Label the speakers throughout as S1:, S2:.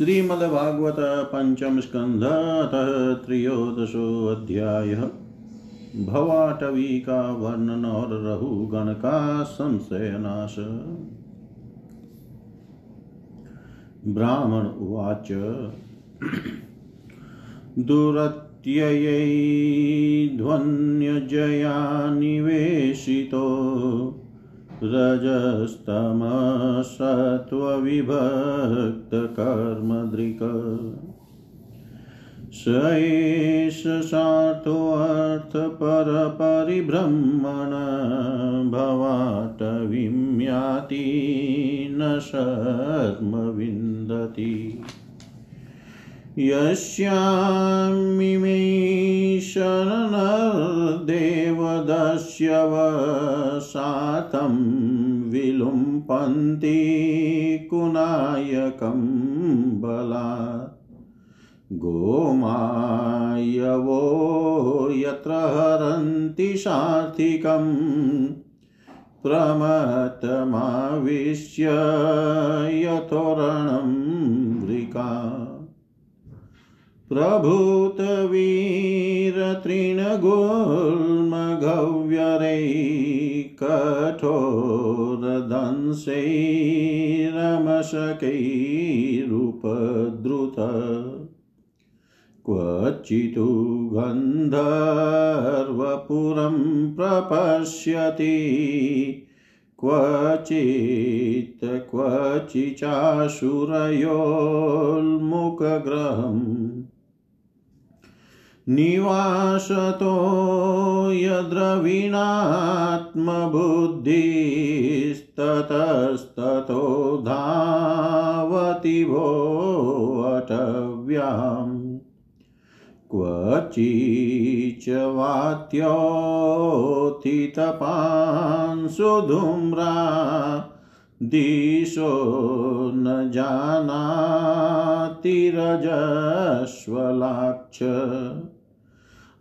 S1: श्रीमद्भागवत पंचम स्कंध भवाटवी का वर्णन और रहुगण का संशयनाश। ब्राह्मण उवाच। दुरत्ययै ध्वन्यजया निवेशितो। रजस्तमसत्त्वविभक्तकर्मदृक्। स एष सार्थोऽर्थपरपरिब्रह्मण भवाटवीं याति न शर्म विन्दति। यस्यामिमे शरणर्देवदस्य वसातं विलुम्पन्ति कुनायकं बलात्। गोमायवो यत्र हरन्ति सार्थिकं प्रमतमाविश्य यतोरणं वृका। प्रभूतवीरतृणगुल्मघव्यरै कठोरदंशैरमशकैरुपद्रुत क्वचितु गन्धर्वपुरं प्रपश्यति। क्वचित् क्वचिचाशुरयोल्मुखग्रहम् निवासतो यद्रवीणात्मबुद्धिस्ततस्ततो धावति भोऽटव्याम् क्वचिच्च वात्योत्थितपांशुधूम्रा दिशो न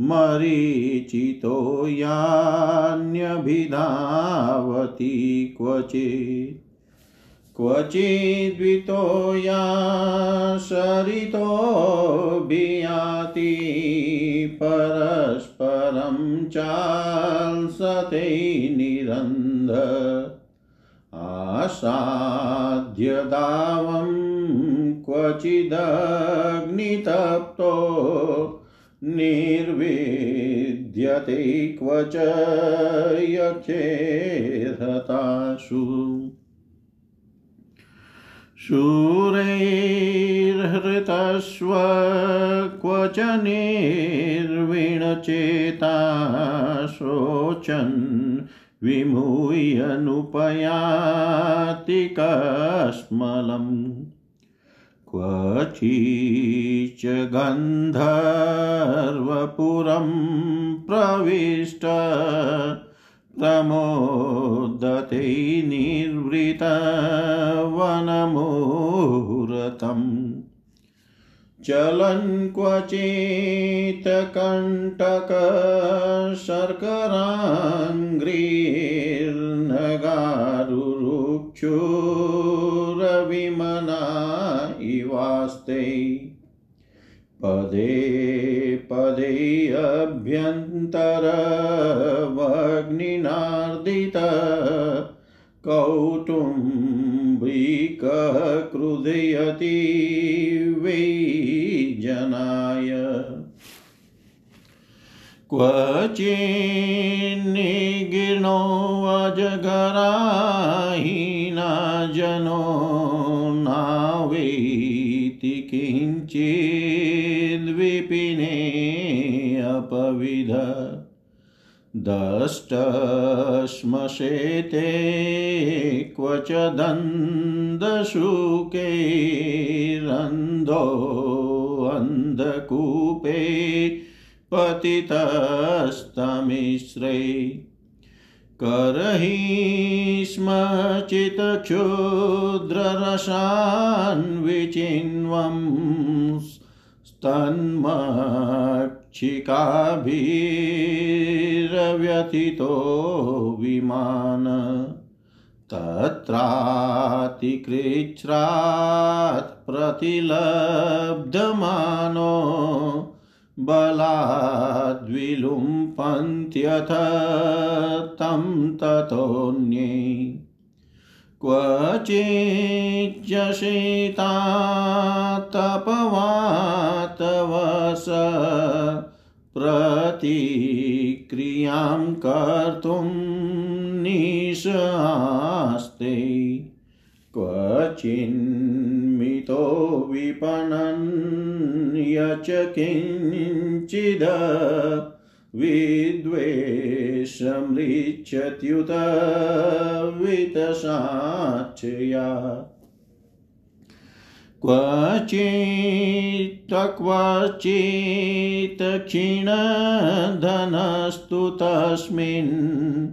S1: मरीचितो यान्यभिधावति क्वचित्। क्वचिद्वितो या सरितोभियाति परस्परं चांसते निरन्ध। आसाद्य दावं क्वचिदग्नितप्तो निर्विद्यते क्वच यक्षेरतासु शूरैर्हृतस्व क्वच निर्विणचेता शोचन् विमुह्यनुपयाति कस्मलम्। क्वचिच्च गन्धर्वपुरं प्रविष्ट प्रमोदते निर्वृतवनमुहूर्तम्। चलन् क्वचित् इवास्ते पदे पदे अभ्यन्तरवग्निनार्दित कौटुम्बिकः क्रुधयति वै जनाय। क्वचिन्निगिर्णो अजगराहीना किञ्चिद्विपिने अपविध। दष्टश्मशेते क्वच दन्दशुकैरन्धो अन्धकूपे पतितस्तमिश्रे। करहि स्म चित्क्षुद्ररसान् विचिन्वं स्तन्मक्षिकाभिरव्यथितो विमान तत्रातिकृच्छ्रात् प्रतिलब्धमानो बलाद्विलुम्पन्त्यथ तं ततोऽन्ये क्वचिज्जशिता तपवातवस प्रतिक्रियाँ कर्तुं निशास्ते क्वचिन्मितो विपणन् यच किञ्चिद विद्वेषमृच्छत्युत वितसाक्षया। क्वचित् क्वचित् क्षीणधनस्तु तस्मिन्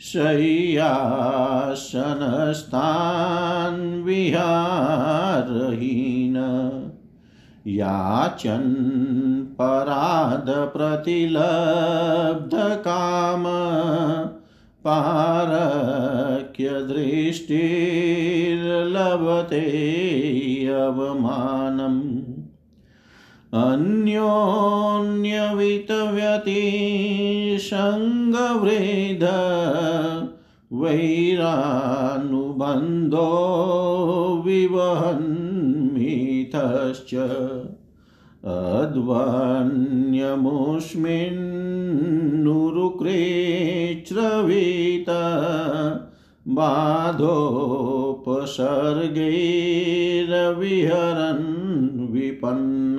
S1: शय्यासनस्तान् विहारहीन। याचन् परादप्रतिलब्धकाम पारक्यदृष्टिर्लभते अवमानम् अन्योन्यवितव्यतिसङ्गवृध वैरानुबन्धो विवहन्मिथश्च अध्वन्यमुष्मिन्नुरुक्रेच्रवीत बाधोपसर्गैरविहरन् विपन्न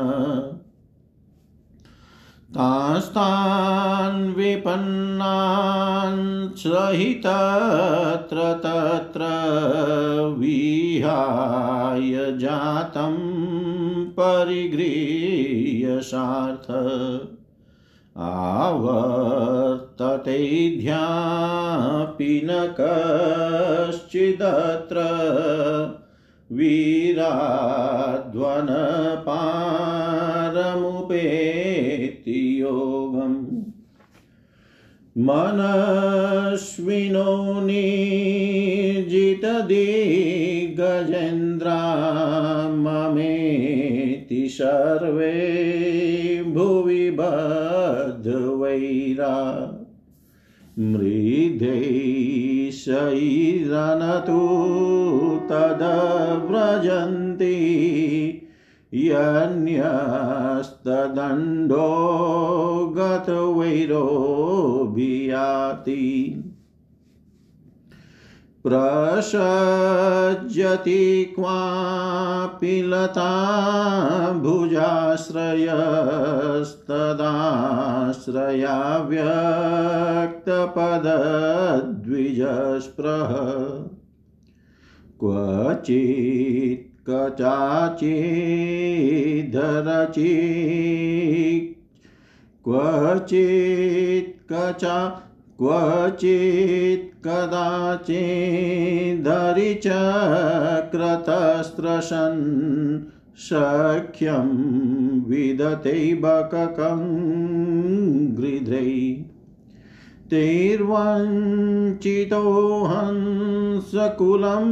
S1: तास्तान् विपन्नान् सहितत्र तत्र विहाय जातं परिगृह्य सार्थ आवर्तते ध्यापि न कश्चिदत्र। वीराध्वनपारमुपेति योगम्। मनस्विनो निर्जितदिग्गजेन्द्रा ममेति सर्वे भुवि बद्धवैरा। मृधैशैरनतु तदव्रजन्ति। यन्यस्तदण्डो गतवैरोभियाति प्रसज्यति क्वापि लता भुजाश्रयस्तदाश्रया व्यक्तपदद्विजस्पृह क्वचित् कचाचिद्धरचि क्वचित् कचा क्वचित् कदाचिद्धरिचक्रतस्त्रशन् सख्यं विदते बककं गृध्रै। तैर्वञ्चितो हंसकुलं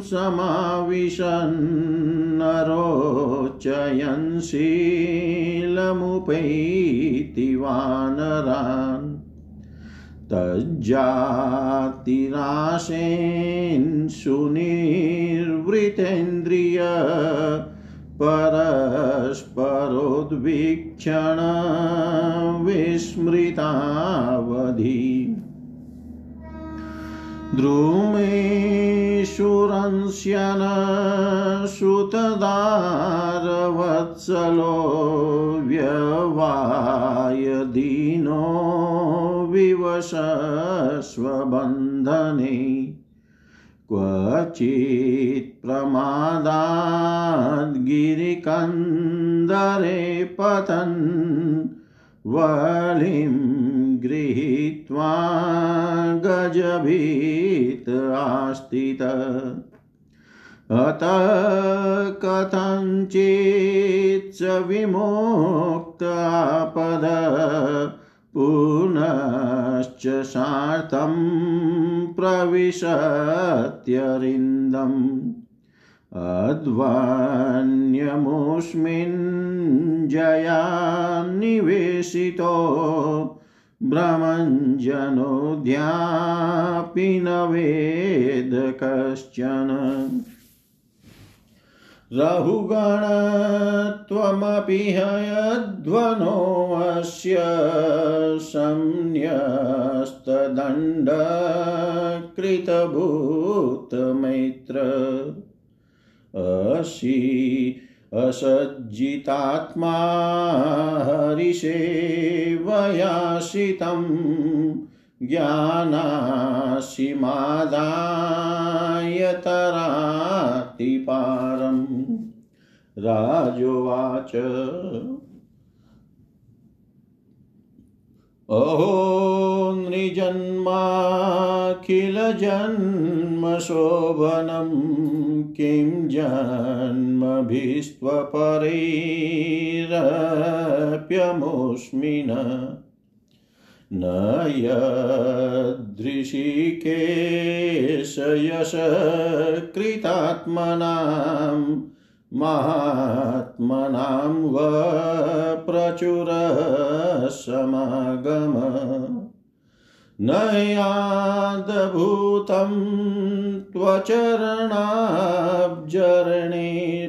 S1: समाविशन्नरोचयन् शीलमुपैति वानरान्। तज्जातिराशेन् सुनिर्वृतेन्द्रिय परस्परोद्वीक्षण विस्मृतावधि। द्रुमेषुरंस्यन सुतदारवत्सलो व्यवायदीनो विवशस्वबन्धने क्वचित् प्रमादाद् गिरिकन्दरे पतन् वलिं गृहीत्वा गजभीत आस्थित। अत कथञ्चित् स विमुक्तापद पुनश्च सार्थं प्रविशत्यरिन्दम्। अध्वान्यमुस्मिन् जयान्निवेशितो भ्रमञ्जनोऽध्यापि न वेद कश्चन। रहुगणत्वमपि हयध्वनोऽस्य संन्यस्तदण्डकृतभूतमैत्र। अशी असज्जितात्मा हरिसेवयाशितं ज्ञानाशिमादाय तरातिपारम् राजोवाच। अहो नृजन्माखिलजन्मशोभनं किं जन्मभिस्त्वपरैरप्यमुष्मिन्? न यदृशिकेशयशकृतात्मनां महात्मनां व प्रचुरसमागम। न यादभूतं त्वचरणाब्जरणे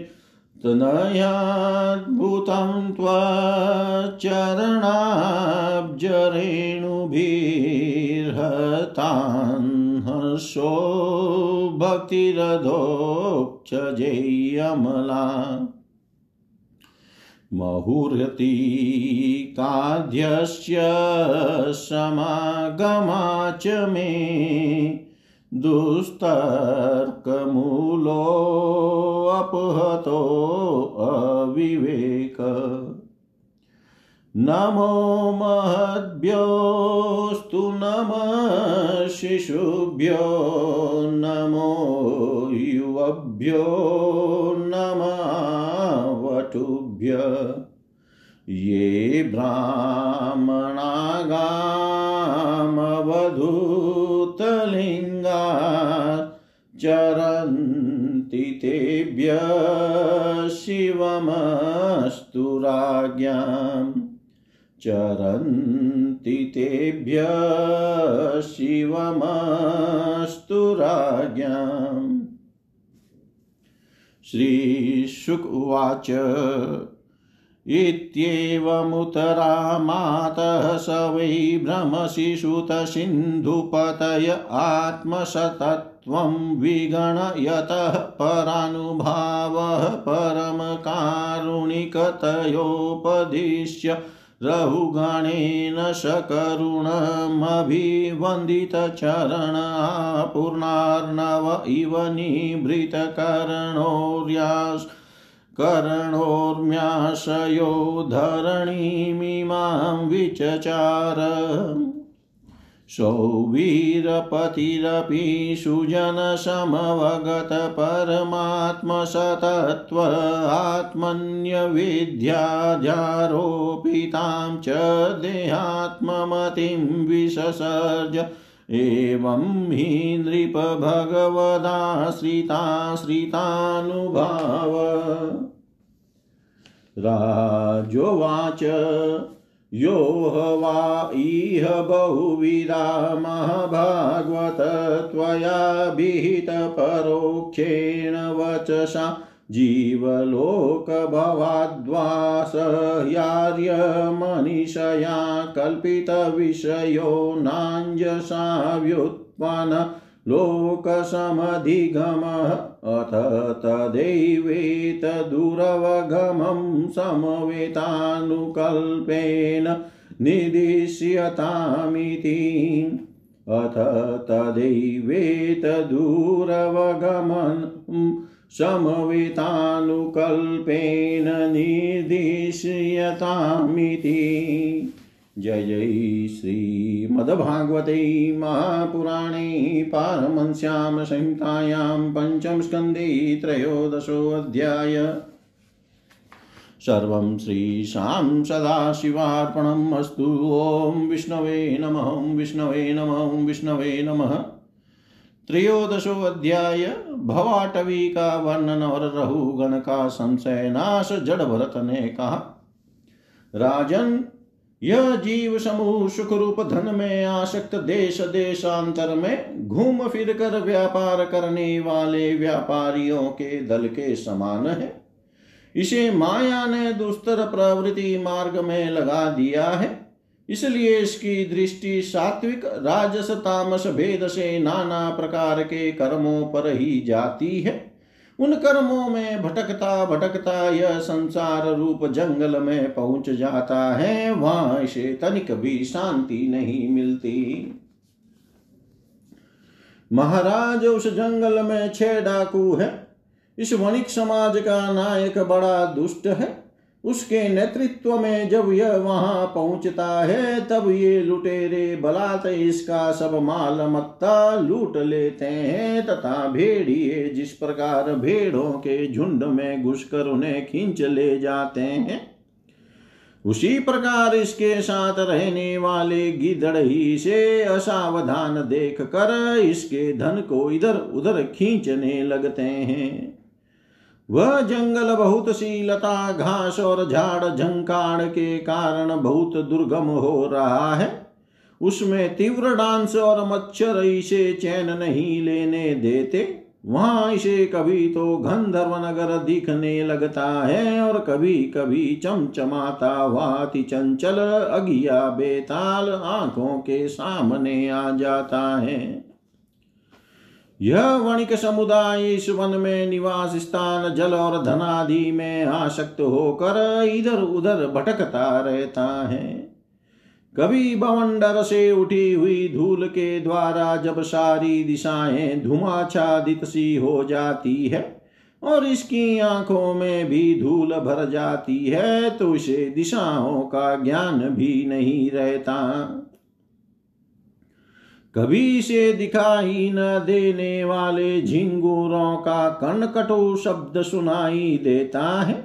S1: न याद्भूतं त्वचरणाब्जरेणुभिर्हतान् हर्षो भक्तिरधोक्षजेयमला मुहुर्यति काद्यस्य समागमा च मे दुस्तर्कमूलोऽपहतोऽविवेक नमो महद्भ्योऽस्तु नमः शिशुभ्यो नमो युवभ्यो नमवटुभ्य ये ब्राह्मणागामवधूतलिङ्गा चरन्ति तेभ्य शिवमस्तु राज्ञाम्। चरन्ति तेभ्य शिवमस्तु राज्ञाम्। श्रीशुक उवाच इत्येवमुतरामातः स वै भ्रमशिशुतसिन्धुपतय आत्मसतत्वं विगणयतः परानुभावः परमकारुणिकतयोपदिश्य रहुगणेन सकरुणमभिवन्दितचरणपूर्णार्णव इव निभृतकर्णोर्यास् कर्णोर्म्याशयो धरणीमिमां विचचार सौवीरपतिरपि सुजनसमवगतपरमात्मसतत्त्व आत्मन्यविद्याध्यारोपितां च देहात्ममतिं विससर्ज। एवं हि नृपभगवदाश्रिताश्रितानुभाव। राजोवाच यो ह वा इह बहुविधा महाभागवत त्वया विहितपरोक्षेण वचसा जीवलोकभवाद्वासह्यार्यमनिषया कल्पितविषयो नाञ्जसा व्युत्पन्न लोकसमधिगमः अथ तदैवेतदुरवगमं समवेतानुकल्पेन निदिश्यतामिति अथ तदैवेतदूरवगमन् समवेतानुकल्पेन निर्दिश्यतामिति जय श्रीमद्भागवते महापुराणे पारमंस्यां संहितायां पञ्चमस्कन्धे त्रयोदशोऽध्याय सर्वं श्रीशां सदाशिवार्पणम् अस्तु। ॐ विष्णवे नमः विष्णवे नमः विष्णवे नमः। त्रयोदशोऽध्याय भवाटवी का वर्णन और रहुगण का संशय नाश जड़ भरत ने कहा राजन यह जीव समूह सुख रूप धन में आसक्त देश देशांतर में घूम फिर कर व्यापार करने वाले व्यापारियों के दल के समान है। इसे माया ने दुस्तर प्रवृत्ति मार्ग में लगा दिया है। इसलिए इसकी दृष्टि सात्विक, राजस, तामस, भेद से नाना प्रकार के कर्मों पर ही जाती है। उन कर्मों में भटकता भटकता यह संसार रूप जंगल में पहुँच जाता है, वहाँ इसे तनिक भी शांति नहीं मिलती। महाराज उस जंगल में छह डाकू है। इस वणिक समाज का नायक बड़ा दुष्ट है। उसके नेतृत्व में जब यह वहाँ पहुँचता है, तब ये लुटेरे बलात् इसका सब माल मत्ता लूट लेते हैं तथा भेड़िए जिस प्रकार भेड़ों के झुंड में घुसकर उन्हें खींच ले जाते हैं, उसी प्रकार इसके साथ रहने वाले गिदड़ ही से असावधान देख कर इसके धन को इधर उधर खींचने लगते हैं। वह जंगल बहुत सी लता घास और झाड़ झंकाड़ के कारण बहुत दुर्गम हो रहा है। उसमें तीव्र डांस और मच्छर इसे चैन नहीं लेने देते। वहाँ इसे कभी तो गंधर्व नगर दिखने लगता है और कभी कभी चमचमाता वाति चंचल, अगिया बेताल आँखों के सामने आ जाता है। यह वणिक समुदाय इस वन में निवास स्थान, जल और धनादि में आसक्त होकर इधर उधर भटकता रहता है। कभी बवंडर से उठी हुई धूल के द्वारा जब सारी दिशाएँ धुमाच्छादित सी हो जाती है और इसकी आँखों में भी धूल भर जाती है तो इसे दिशाओं का ज्ञान भी नहीं रहता। कभी से दिखाई न देने वाले झिंगुरों का कटु शब्द सुनाई देता है।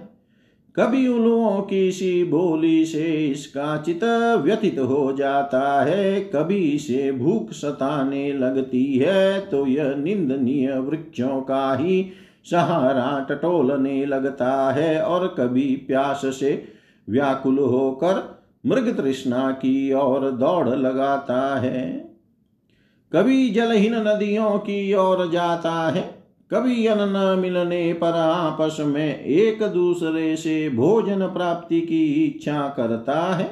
S1: कभी उलुओं की सी बोली से इसका चित व्यथित हो जाता है। कभी से भूख सताने लगती है तो यह निंदनीय वृक्षों का ही सहारा टटोलने लगता है और कभी प्यास से व्याकुल होकर मृग तृष्णा की ओर दौड़ लगाता है। कभी जलहीन नदियों की ओर जाता है, कभी अन्न न मिलने पर आपस में एक दूसरे से भोजन प्राप्ति की इच्छा करता है,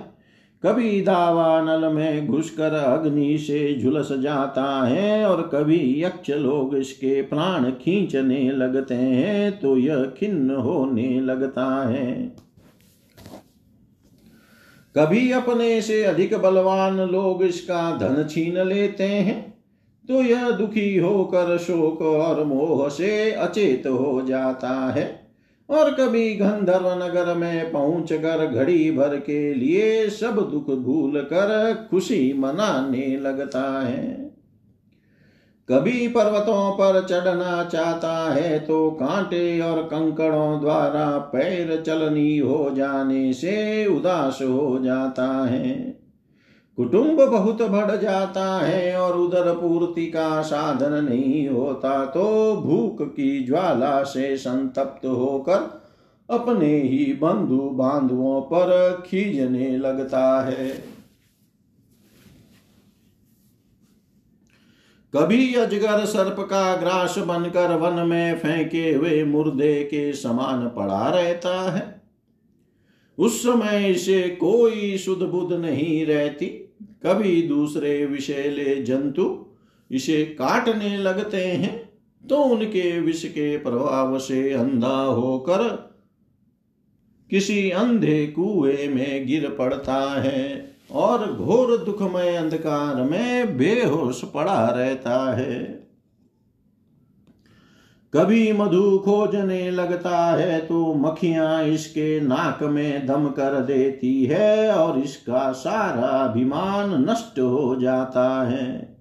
S1: कभी दावा नल में घुसकर अग्नि से झुलस जाता है और कभी यक्ष लोग इसके प्राण खींचने लगते हैं तो यह खिन्न होने लगता है। कभी अपने से अधिक बलवान लोग इसका धन छीन लेते हैं तो यह दुखी होकर शोक और मोह से अचेत हो जाता है और कभी गंधर्व नगर में पहुँच कर घड़ी भर के लिए सब दुख भूल कर खुशी मनाने लगता है। कभी पर्वतों पर चढ़ना चाहता है तो कांटे और कंकड़ों द्वारा पैर चलनी हो जाने से उदास हो जाता है। कुटुंब बहुत बढ़ जाता है और उधर पूर्ति का साधन नहीं होता तो भूख की ज्वाला से संतप्त होकर अपने ही बंधु बांधवों पर खींचने लगता है। कभी अजगर सर्प का ग्रास बनकर वन में फेंके हुए मुर्दे के समान पड़ा रहता है। उस समय इसे कोई शुद्ध बुद्ध नहीं रहती। कभी दूसरे विषैले जंतु इसे काटने लगते हैं तो उनके विष के प्रभाव से अंधा होकर किसी अंधे कुएँ में गिर पड़ता है और घोर दुखमय अंधकार में बेहोश पड़ा रहता है। कभी मधु खोजने लगता है तो मक्खियाँ इसके नाक में दम कर देती है और इसका सारा अभिमान नष्ट हो जाता है।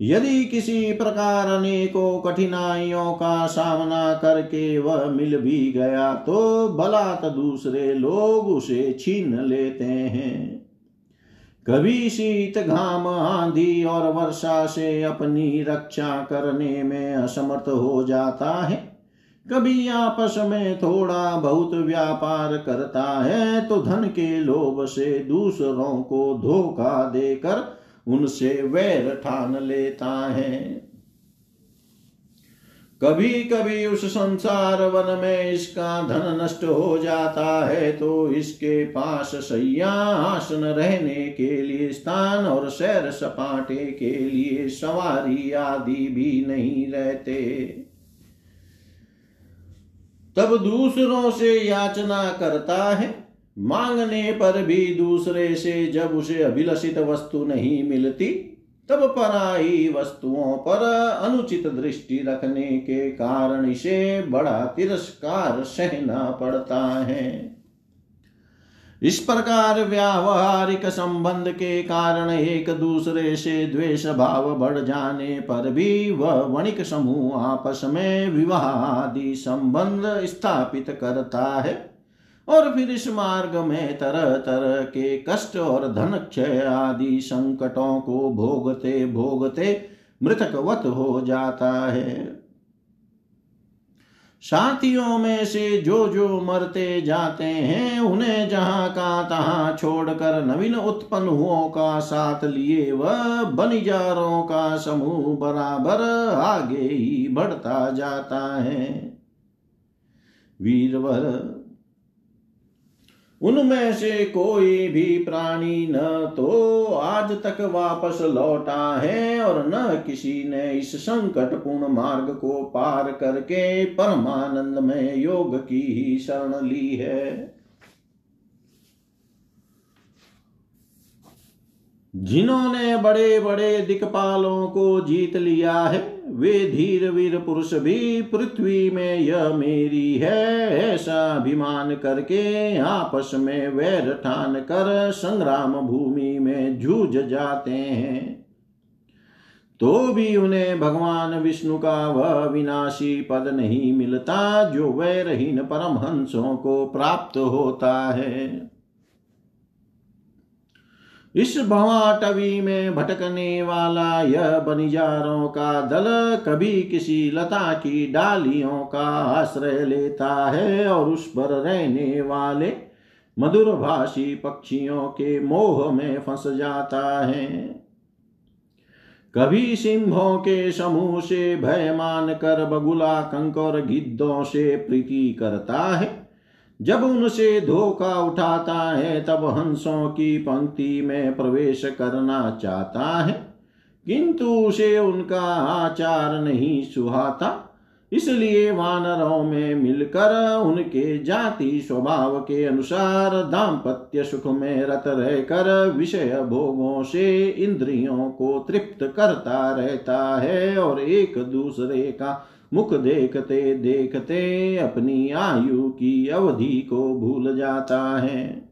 S1: यदि किसी प्रकार अनेकों कठिनाइयों का सामना करके वह मिल भी गया तो बलात् दूसरे लोग उसे छीन लेते हैं। कभी शीत घाम आंधी और वर्षा से अपनी रक्षा करने में असमर्थ हो जाता है। कभी आपस में थोड़ा बहुत व्यापार करता है तो धन के लोभ से दूसरों को धोखा देकर उनसे वैर ठान लेता है। कभी कभी उस संसार वन में इसका धन नष्ट हो जाता है तो इसके पास सैया आसन रहने के लिए स्थान और सैर सपाटे के लिए सवारी आदि भी नहीं रहते। तब दूसरों से याचना करता है, मांगने पर भी दूसरे से जब उसे अभिलषित वस्तु नहीं मिलती तब पराई वस्तुओं पर अनुचित दृष्टि रखने के कारण इसे बड़ा तिरस्कार सहना पड़ता है। इस प्रकार व्यावहारिक संबंध के कारण एक दूसरे से द्वेष भाव बढ़ जाने पर भी वह वणिक समूह आपस में विवाह आदि संबंध स्थापित करता है। और फिर इस मार्ग में तरह तरह के कष्ट और धन क्षय आदि संकटों को भोगते भोगते मृतकवत हो जाता है। साथियों में से जो जो मरते जाते हैं, उन्हें जहाँ का तहां छोड़कर नवीन उत्पन्न हुओं का साथ लिए, वह बनिजारों का समूह बराबर आगे ही बढ़ता जाता है। वीरवर उनमें से कोई भी प्राणी न तो आज तक वापस लौटा है और न किसी ने इस संकटपूर्ण मार्ग को पार करके परमानंद में योग की ही शरण ली है। जिन्होंने बड़े बड़े दिक्पालों को जीत लिया है वे धीर वीर पुरुष भी पृथ्वी में यह मेरी है, ऐसा अभिमान करके आपस में वैर ठान कर संग्राम भूमि में जूझ जाते हैं। तो भी उन्हें भगवान विष्णु का वह विनाशी पद नहीं मिलता, जो वैरहीन परमहंसों को प्राप्त होता है। इस भवाटवी में भटकने वाला यह बनिजारों का दल कभी किसी लता की डालियों का आश्रय लेता है और उस पर रहने वाले मधुर भाषी पक्षियों के मोह में फंस जाता है। कभी सिंहों के समूह से भय मान कर बगुला कंकर गिद्धों से प्रीति करता है। जब उनसे धोखा उठाता है, तब हंसों की पंक्ति में प्रवेश करना चाहता है। किंतु उसे उनका आचार नहीं सुहाता। इसलिए वानरों में मिलकर उनके जाति स्वभाव के अनुसार दाम्पत्य सुख में रत रहकर विषय भोगों से इंद्रियों को तृप्त करता रहता है और एक दूसरे का मुख देखते देखते अपनी आयु की अवधि को भूल जाता है।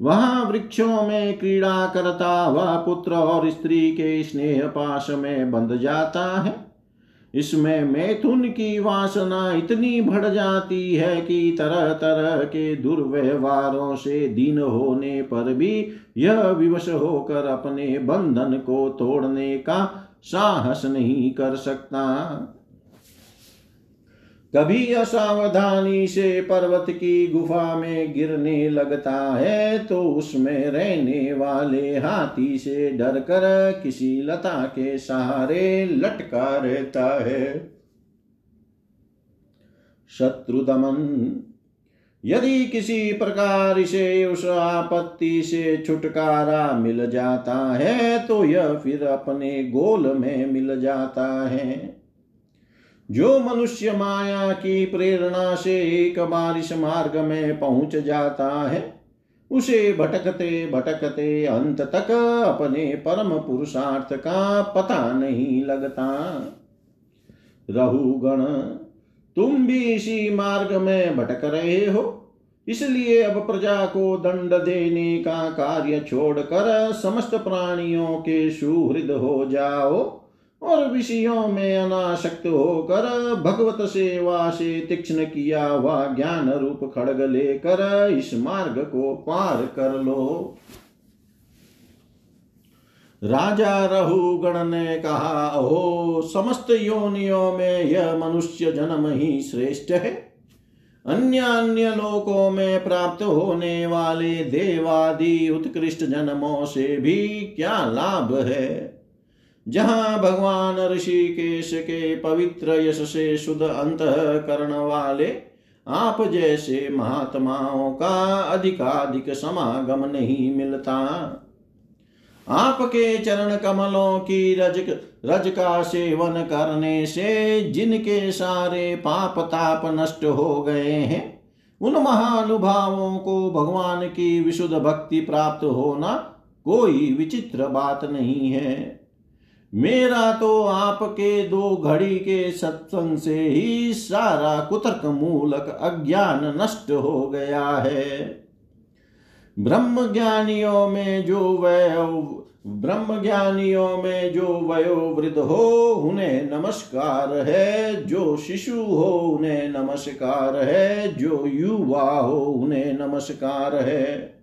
S1: वहाँ वृक्षों में क्रीड़ा करता वह पुत्र और स्त्री के स्नेह पाश में बंध जाता है। इसमें मैथुन की वासना इतनी बढ़ जाती है कि तरह तरह के दुर्व्यवहारों से दीन होने पर भी यह विवश होकर अपने बंधन को तोड़ने का साहस नहीं कर सकता। कभी असावधानी से पर्वत की गुफा में गिरने लगता है तो उसमें रहने वाले हाथी से डरकर किसी लता के सहारे लटका रहता है। शत्रुदमन, यदि किसी प्रकार से उस आपत्ति से छुटकारा मिल जाता है तो यह फिर अपने गोल में मिल जाता है। जो मनुष्य माया की प्रेरणा से एक बार इस मार्ग में पहुँच जाता है, उसे भटकते भटकते अंत तक अपने परम पुरुषार्थ का पता नहीं लगता। रहुगण, तुम भी इसी मार्ग में भटक रहे हो, इसलिए अब प्रजा को दंड देने का कार्य छोड़कर समस्त प्राणियों के सुहृद हो जाओ। और विषयों में अनाशक्त होकर भगवत सेवा से तीक्ष्ण किया हुआ ज्ञान रूप खड़ग लेकर इस मार्ग को पार कर लो। राजा रहुगण ने कहा हो समस्त योनियों में यह मनुष्य जन्म ही श्रेष्ठ है। अन्य अन्य लोकों में प्राप्त होने वाले देवादि उत्कृष्ट जन्मों से भी क्या लाभ है? जहाँ भगवान ऋषिकेश के पवित्र यश से शुद्ध अंत करण वाले आप जैसे महात्माओं का अधिकाधिक समागम नहीं मिलता। आपके चरण कमलों की रज रज का सेवन करने से जिनके सारे पाप ताप नष्ट हो गए हैं, उन महानुभावों को भगवान की विशुद्ध भक्ति प्राप्त होना कोई विचित्र बात नहीं है। मेरा तो आपके दो घड़ी के सत्संग से ही सारा कुतर्क मूलक अज्ञान नष्ट हो गया है। ब्रह्म ज्ञानियों में जो वयो ब्रह्म ज्ञानियों में जो वयो वृद्ध हो, उन्हें नमस्कार है। जो शिशु हो, उन्हें नमस्कार है। जो युवा हो, उन्हें नमस्कार है।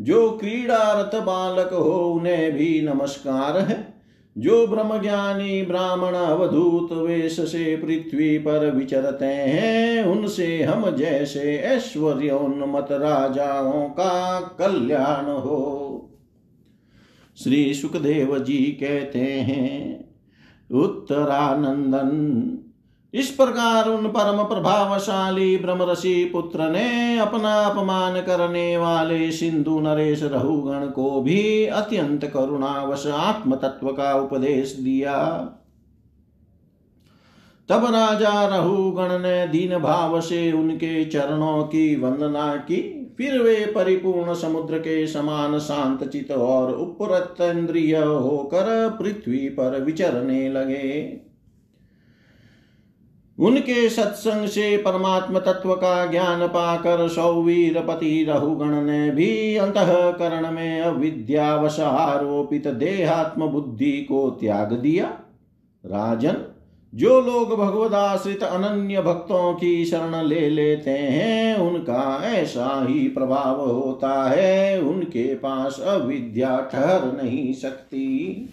S1: जो क्रीड़ारत बालक हो, उन्हें भी नमस्कार है। जो ब्रह्म ज्ञानी ब्राह्मण अवधूत वेश से पृथ्वी पर विचरते हैं, उनसे हम जैसे ऐश्वर्य उन्मत राजाओं का कल्याण हो। श्री सुखदेव जी कहते हैं, उत्तरानंदन इस प्रकार उन परम प्रभावशाली ब्रह्मऋषि पुत्र ने अपना अपमान करने वाले सिंधु नरेश रहुगण को भी अत्यंत करुणावश आत्म तत्व का उपदेश दिया। तब राजा रहुगण ने दीन भाव से उनके चरणों की वंदना की। फिर वे परिपूर्ण समुद्र के समान शांत चित और उपरतेन्द्रिय होकर पृथ्वी पर विचरने लगे। उनके सत्संग से परमात्म तत्व का ज्ञान पाकर सौवीर पति रहुगण ने भी अंतकरण में अविद्यावश आरोपित देहात्म बुद्धि को त्याग दिया। राजन, जो लोग भगवदाश्रित अनन्य भक्तों की शरण ले लेते हैं, उनका ऐसा ही प्रभाव होता है, उनके पास अविद्या ठहर नहीं सकती।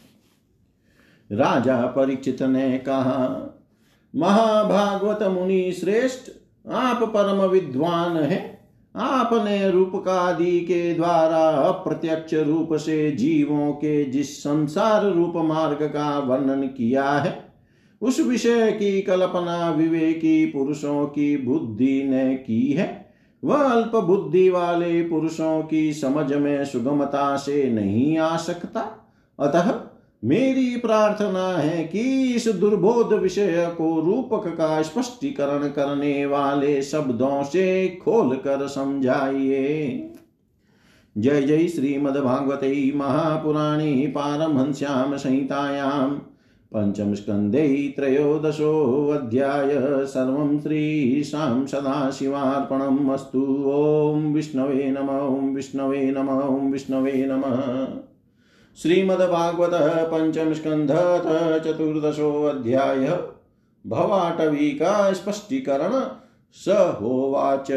S1: राजा परीक्षित ने कहा महाभागवत मुनि श्रेष्ठ, आप परम विद्वान हैं। आपने रूपकादि के द्वारा अप्रत्यक्ष रूप से जीवों के जिस संसार रूप मार्ग का वर्णन किया है, उस विषय की कल्पना विवेकी पुरुषों की बुद्धि ने की है। वह अल्प बुद्धि वाले पुरुषों की समझ में सुगमता से नहीं आ सकता। अतः मेरी प्रार्थना है कि इस दुर्बोध विषय को रूपक का स्पष्टीकरण करने वाले शब्दों से खोल कर समझाइए। जय जय श्रीमद्भागवते महापुराणे पारमहंस्यां संहितायां पञ्चमस्कन्धे त्रयोदशोऽध्याय सर्वं श्रीशां सदाशिवार्पणम् अस्तु। ॐ विष्णवे नम, ॐ विष्णवे नम, ॐ विष्णवे नमः। श्रीमद्भागवत पंचम स्कंध चतुर्दशोऽध्याय भवाटवी का स्पष्टीकरण स होवाच।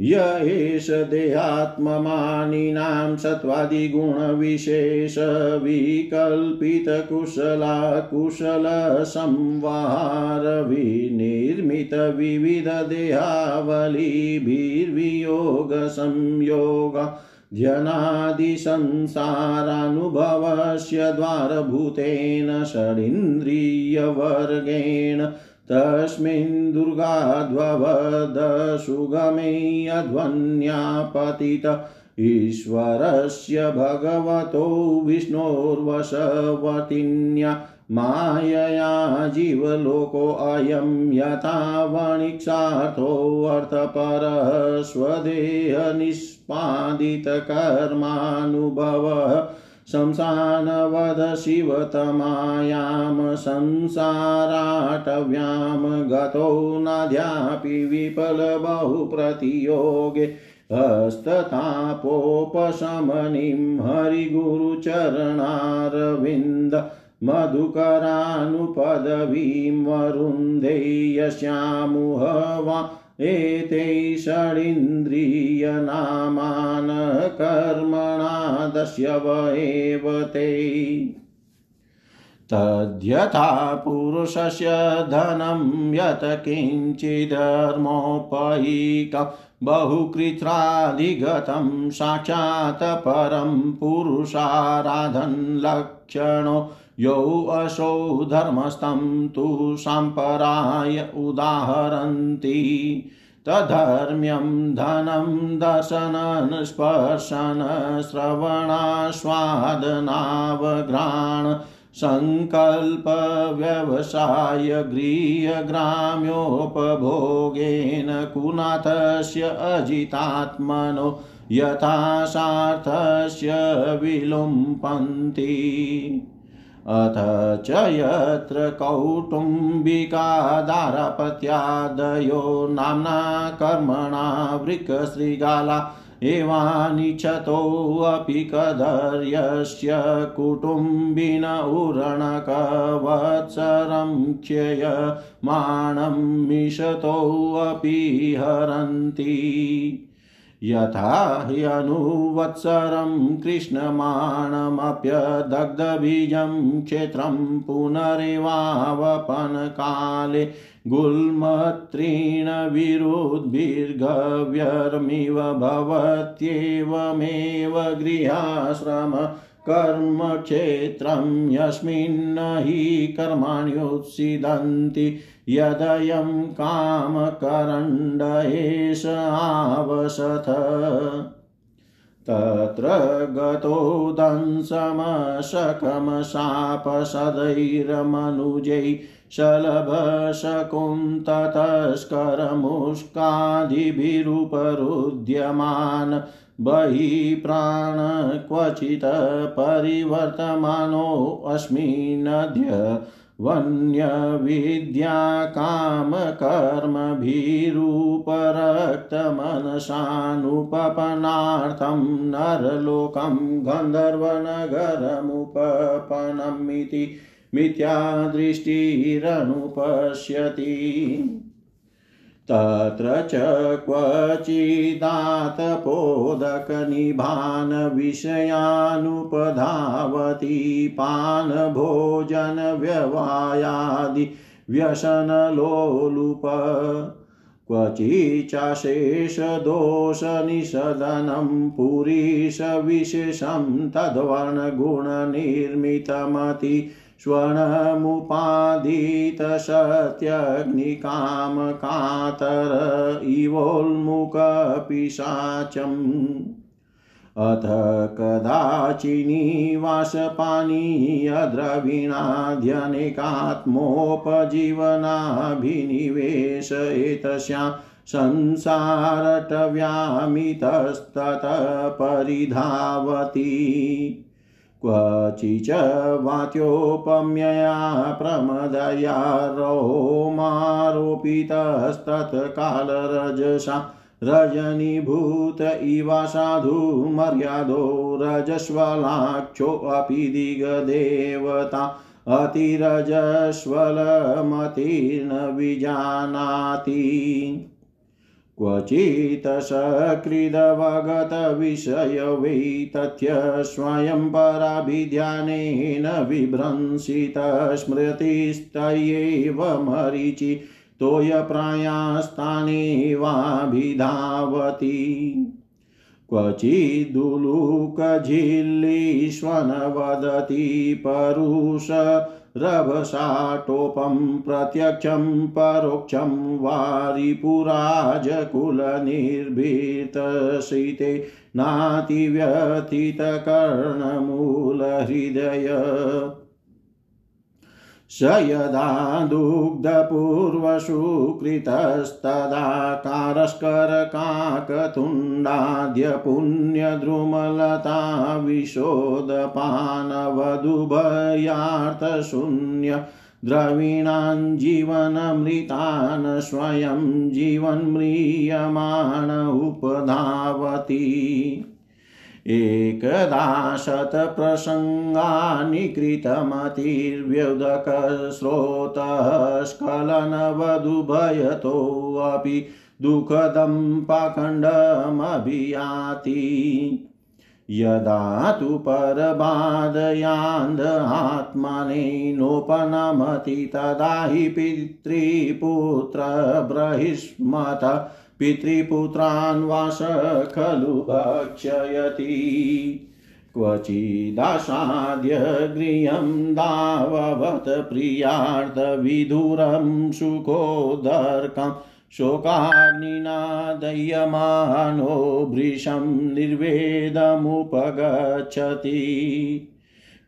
S1: य एष देहात्ममानिनां सत्त्वादिगुणविशेषविकल्पितकुशला ध्यनादिसंसारानुभवस्य द्वारभूतेन षडिन्द्रियवर्गेण तस्मिन् दुर्गाध्ववदसुगमे अध्वन्यापतित ईश्वरस्य भगवतो विष्णोर्वशवतिन्या मायया जीवलोकोऽयं यथा वणिक्षार्थोऽर्थपरः स्वदेहनिष्पादितकर्मानुभवः शंसानवध शिवतमायां संसाराटव्यां गतो नाद्यापि विफलबहुप्रतियोगे हस्ततापोपशमनिं हरिगुरुचरणारविन्द मधुकरानुपदवीं वरुन्धे यस्यामुह वा एते षडिन्द्रियनामान कर्मणा दस्यव एव ते। तद्यथा पुरुषस्य धनं यत् किञ्चिदर्मोपैकं बहुकृत्राधिगतं साक्षात् परं पुरुषाराधन् यौ असौ धर्मस्थं तु साम्पराय उदाहरन्ति। तधर्म्यं धनं दशनं स्पर्शन श्रवणास्वादनावघ्राण सङ्कल्पव्यवसाय गृह्यग्राम्योपभोगेन कुनाथस्य अजितात्मनो यथा सार्थस्य विलुम्पन्ति। अथ च यत्र कौटुम्बिकादारपत्यादयो नाम्ना कर्मणा वृकशृगाला एवानिच्छतोऽपि कदर्यस्य कुटुम्बिन उरणकवत्सरं क्षयमाणं मिषतोऽपि हरन्ति। यथा ह्यनुवत्सरं कृष्णमाणमप्यदग्धबीजं क्षेत्रं पुनरेवावपनकाले गुल्मत्रीणविरुद्भिर्गव्यर्मिव भवत्येवमेव गृहाश्रम कर्मक्षेत्रं यस्मिन् हि कर्माण्युत्सिदन्ति यदयं कामकरण्ड एष आवसथ। तत्र गतो दंसमशकमशापसदैरमनुजै शलभशकुन्ततस्करमुष्कादिभिरुपरुध्यमान् बहिः प्राण क्वचित् परिवर्तमानोऽस्मिन्नद्य वन्यविद्या कामकर्मभिरूपरक्तमनसानुपपनार्थं नरलोकं गन्धर्वनगरमुपपनमिति मिथ्यादृष्टिरनुपश्यति। तत्र च क्वचिदातपोदकनिभान् विषयानुपधावति पानभोजनव्यवायादि व्यसनलोलुप। क्वचिच्चाशेषदोषनिषदनं पुरीशविशेषं तद्वर्णगुणनिर्मितमति स्वर्णमुपादितसत्यग्निकामकातर इवोल्मुखपिशाचम्। अथ कदाचिनीवासपानीयद्रविणाध्यनेकात्मोपजीवनाभिनिवेश एतस्यां संसारटव्यामितस्ततः परिधावति क्वचिच वात्योपम्यया प्रमदया रोमारोपितस्तत्कालरजसा। रजनीभूत इवा साधु मर्यादो रजस्वलाक्षोऽपि दिगदेवता। अतिरजस्वलमतिर्न विजानाति। क्वचित् सकृदवगतविषयवै तथ्य स्वयं पराभिध्यानेन विभ्रंसितस्मृतिस्तयैव मरीचि तोयप्रायास्तानेवाभिधावति। क्वचिदुलूकझिल्लीष्वन वदति परुष रभसाटोपं प्रत्यक्षं परोक्षं वारिपुराजकुलनिर्भीतशीते नातिव्यथितकर्णमूलहृदय। स यदा दुग्धपूर्वशु कृतस्तदा कारस्करकाकतुण्डाद्य पुण्यद्रुमलता विशोदपानवधुभयार्थशून्य द्रवीणान् जीवनमृतान् स्वयं जीवन्म्रियमाण उपधावति। एकदा शतप्रसङ्गानि कृतमतिर्व्युदकस्रोतः स्खलनवधुभयतोऽपि दुःखदं पाखण्डमभियाति। यदा तु परबाधयान्ध आत्मनेनोपनमति तदा हि पितृपुत्रबृहिष्मत पितृपुत्रान् वास खलु भक्षयति। क्वचिदासाद्य गृहं दाववत् प्रियार्थविधुरं सुखोदर्कम् शोकाग्निना दह्यमानो भृशं निर्वेदमुपगच्छति।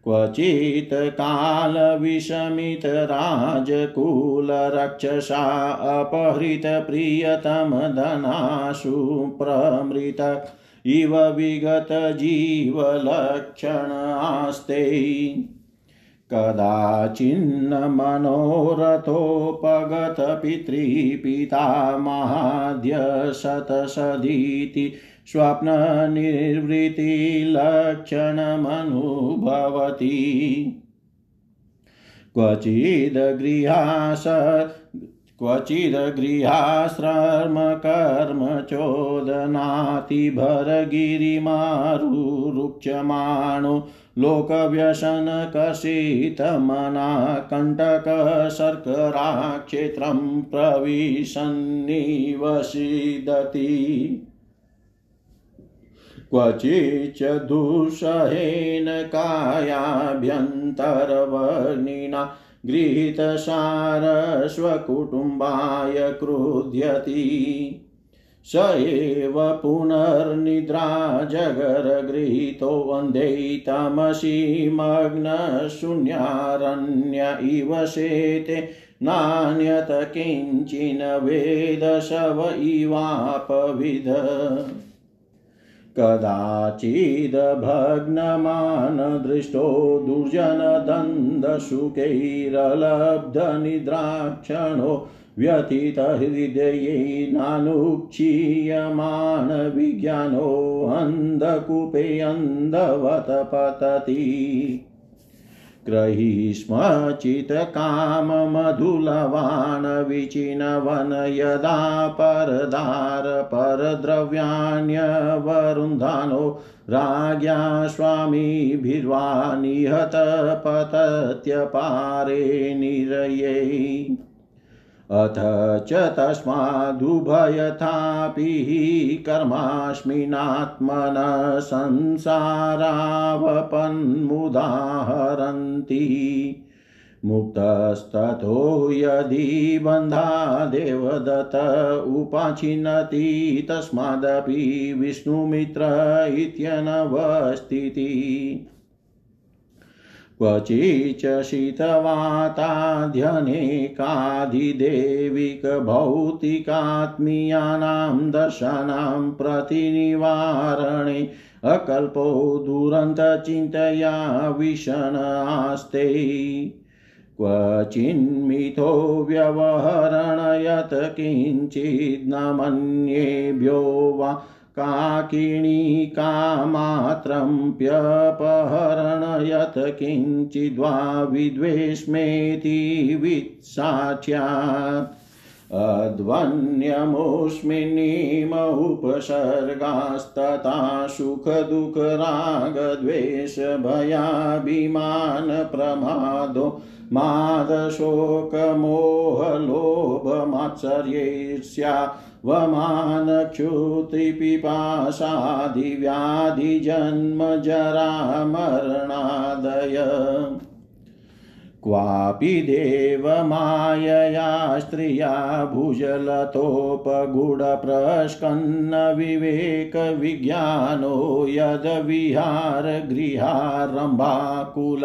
S1: क्वचित् कालविषमितराजकुलरक्षसा अपहृतप्रियतमधनाशु प्रमृत। इव विगतजीवलक्षणास्ते। कदाचिन्न मनोरथोपगतपितृपिता महाद्य शतसदीति स्वप्ननिर्वृत्तिलक्षणमनुभवति क्वचिदगृहास क्वचिदगृहाश्रमकर्मचोदनातिभरगिरिमारुरुक्षमाणो लोकव्यसनकषितमना कण्टकशर्कराक्षेत्रं प्रविशन्निवसिदति। क्वचिच्च दुःसहेन कायाभ्यन्तरवर्णिना गृहीतसारस्वकुटुम्बाय क्रुध्यति। स एव पुनर्निद्रा जगरगृहीतोऽन्धै तमसि मग्नशून्यारण्य इव शेते नान्यत किञ्चिन् वेदशव इवापविद कदाचिद्भग्नमानदृष्टो दुर्जनदन्दशुकैरलब्धनिद्राक्षणो व्यथितहृदये नानुक्षीयमाण विज्ञानोऽन्धकूपे अन्धवत पतति ग्रहीष्मचित्काममधुलवान् विचिनवन यदा परदार परद्रव्याण्यवरुन्धानो। राज्ञा स्वामिभिर्वा निहत पतत्यपारे निरये। अथ च तस्मादुभयथापि कर्मास्मिनात्मन संसारावपन्मुदाहरन्ति मुक्तस्ततो यदि बन्धादेव दत्त उपाचिनति तस्मादपि विष्णुमित्र इत्यनवस्थितिः। क्वचिच्च शीतवाताध्यनेकाधिदेविकभौतिकात्मीयानां दर्शनां प्रतिनिवारणे अकल्पो दुरन्तचिन्तया विषणास्ते क्वचिन्मिथो व्यवहरणयत् किञ्चित् न मन्येभ्यो वा काकिणीकामात्रं यत् किञ्चिद्वा विद्वेष्मेति वित्साक्ष्यात् अध्वन्यमुष्मिन्नीमौपसर्गास्तथा सुखदुःखरागद्वेषभयाभिमानप्रमादो मादशोकमोहलोभमात्सर्यैर्स्या वमानक्षुतिपिपासादिव्याधिजन्मजरामरणादय क्वापि देवमायया स्त्रिया भुजलतोपगुढप्रस्कन्न विवेकविज्ञानो यद्विहारगृहारम्भाकुल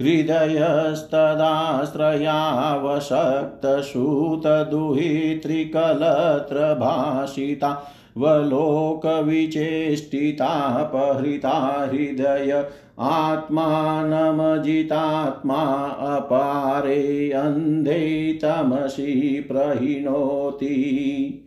S1: हृदयस्तदाश्रयावशक्तसूतदुहितृकलत्रभाषिता वलोकविचेष्टितापहृता हृदय आत्मानमजितात्मा अपारे अन्धे तमसि प्रहिणोति।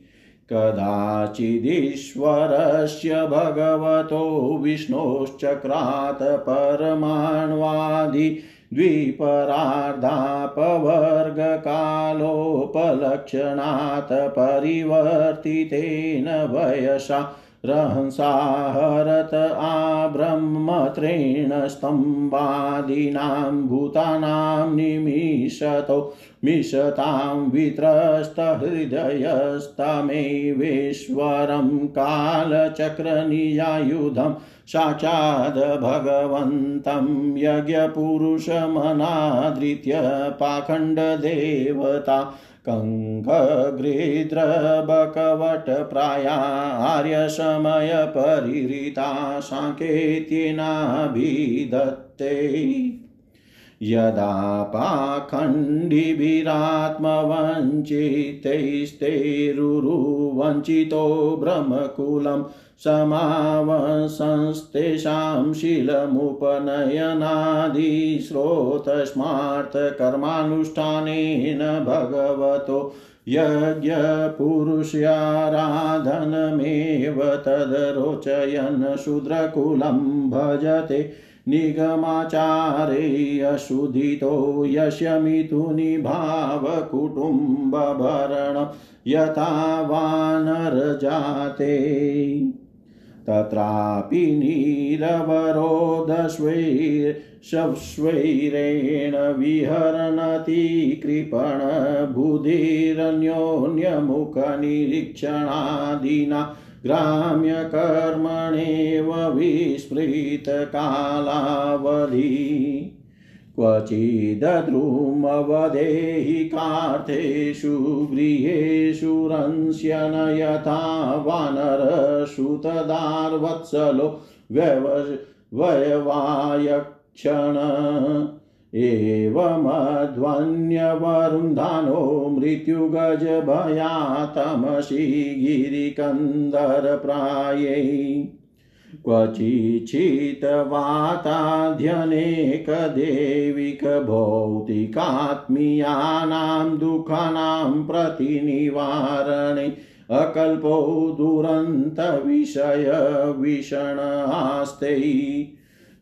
S1: कदाचिदीश्वरस्य भगवतो विष्णोश्चक्रात् परमाण्वादि द्विपरार्धापवर्गकालोपलक्षणात् परिवर्तितेन वयसा रहंसाहरत आब्रह्मत्रेण स्तम्भादीनां भूतानां निमिषतो मिषतां वित्रस्तहृदयस्तमेवेश्वरं कालचक्रनिजायुधं साक्षाद् भगवन्तं यज्ञपुरुषमनादृत्य पाखण्डदेवता कङ्कगृद्रबकवटप्राया आर्यसमयपरिहृता साङ्केत्येनाभिधत्ते यदा पाखण्डिभिरात्मवञ्चितैस्तैरुरुवञ्चितो ब्रह्मकुलं समावसंस्तेषां शीलमुपनयनादिस्रोतस्मार्थकर्मानुष्ठानेन भगवतो यज्ञपुरुषाराधनमेव तद्रोचयन् शूद्रकुलं भजते निगमाचारे अशुधितो यस्य मिथुनिभावकुटुम्बभरण यथा वानरजाते। तत्रापि नीरवरोधस्वैरशवस्वैरेण विहरन्ति कृपणबुधिरन्योन्यमुखनिरीक्षणादिना ग्राम्यकर्मणेव विस्मृतकालावधि। क्वचिदद्रुमवदेहि कार्थेषु गृहेषु रंस्यन यथा वानरसुतदार्वत्सलो व्यव वयवायक्षण। एवमध्वन्यवरुन्धानो मृत्युगजभयातमसि गिरिकन्दरप्रायै। क्वचिचितवाताध्यनेकदेविकभौतिकात्मीयानां दुःखानां प्रतिनिवारणे अकल्पो दुरन्तविषयविषणास्ते।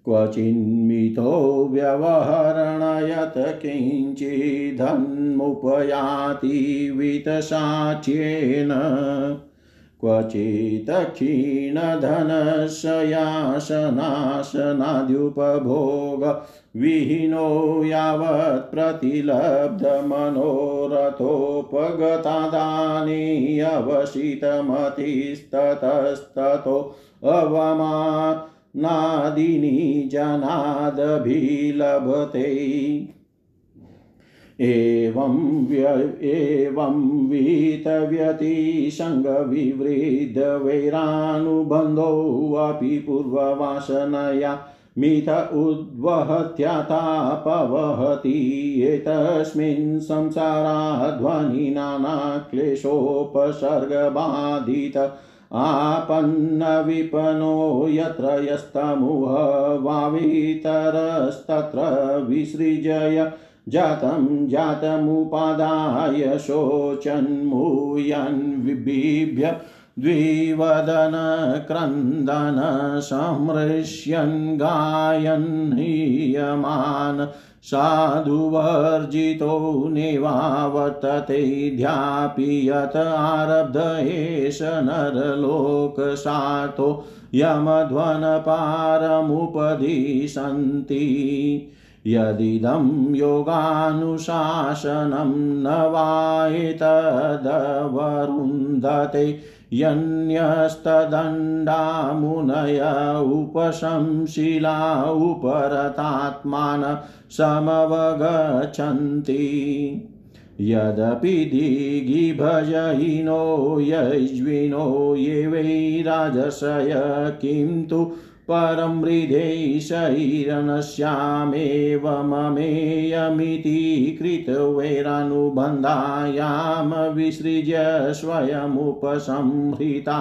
S1: क्वचिन्मितो व्यवहरणयत किञ्चिदन्मुपयाति वितसाच्येन क्वचित् क्षीणधनशयासनाशनाद्युपभोग विहीनो यावत् प्रतिलब्धमनोरथोपगतादानि अवसितमतिस्ततस्ततो अवमा नादिनी जनादभिलभते। एवं व्य एवं वीतव्यतिसङ्गविवृद्धवैरानुबन्धोऽपि पूर्ववासनया मिथ उद्वहत्यातापवहति। एतस्मिन् संसाराध्वनिनाना क्लेशोपसर्गबाधित आपन्नविपनो यत्र यस्तमुह वावितरस्तत्र विसृजय जातं जातमुपादाय शोचन्मूयन् बिभ्य द्विवदनक्रन्दन संहृष्यन् गायन् हीयमान् साधुवर्जितो निवावर्तते ध्यापि यत आरब्ध एष नरलोकसार्थो यमध्वनपारमुपदिशन्ति। यदिदं योगानुशासनं न वा एतदवरुन्धते यन्यस्तदण्डा मुनय उपशंशिला उपरतात्मान समवगच्छन्ति। यदपि दिगिभजयिनो यज्विनो ये वै राजसय किं तु परं हृदे शैरनश्यामेव ममेयमिति कृतवैरानुबन्धायां विसृज्य स्वयमुपसंहृता।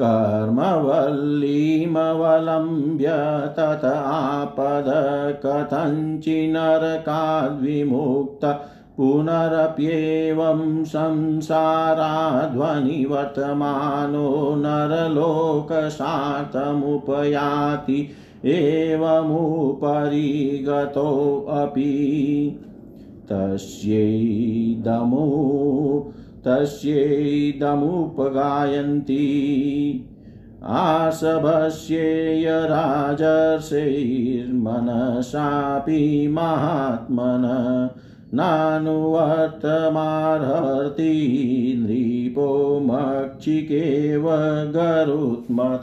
S1: कर्मवल्लीमवलम्ब्य तत आपद कथञ्चिन्नरकाद्विमुक्त पुनरप्येवं संसाराध्वनिवर्तमानो नरलोकसार्थमुपयाति एवमुपरि गतोऽपि तस्यैदमु तस्यैदमुपगायन्ति। आसभस्येय राजर्षैर्मनसापि महात्मन नानुवर्तमार्हति नृपो मक्षिकेव गरुत्मत।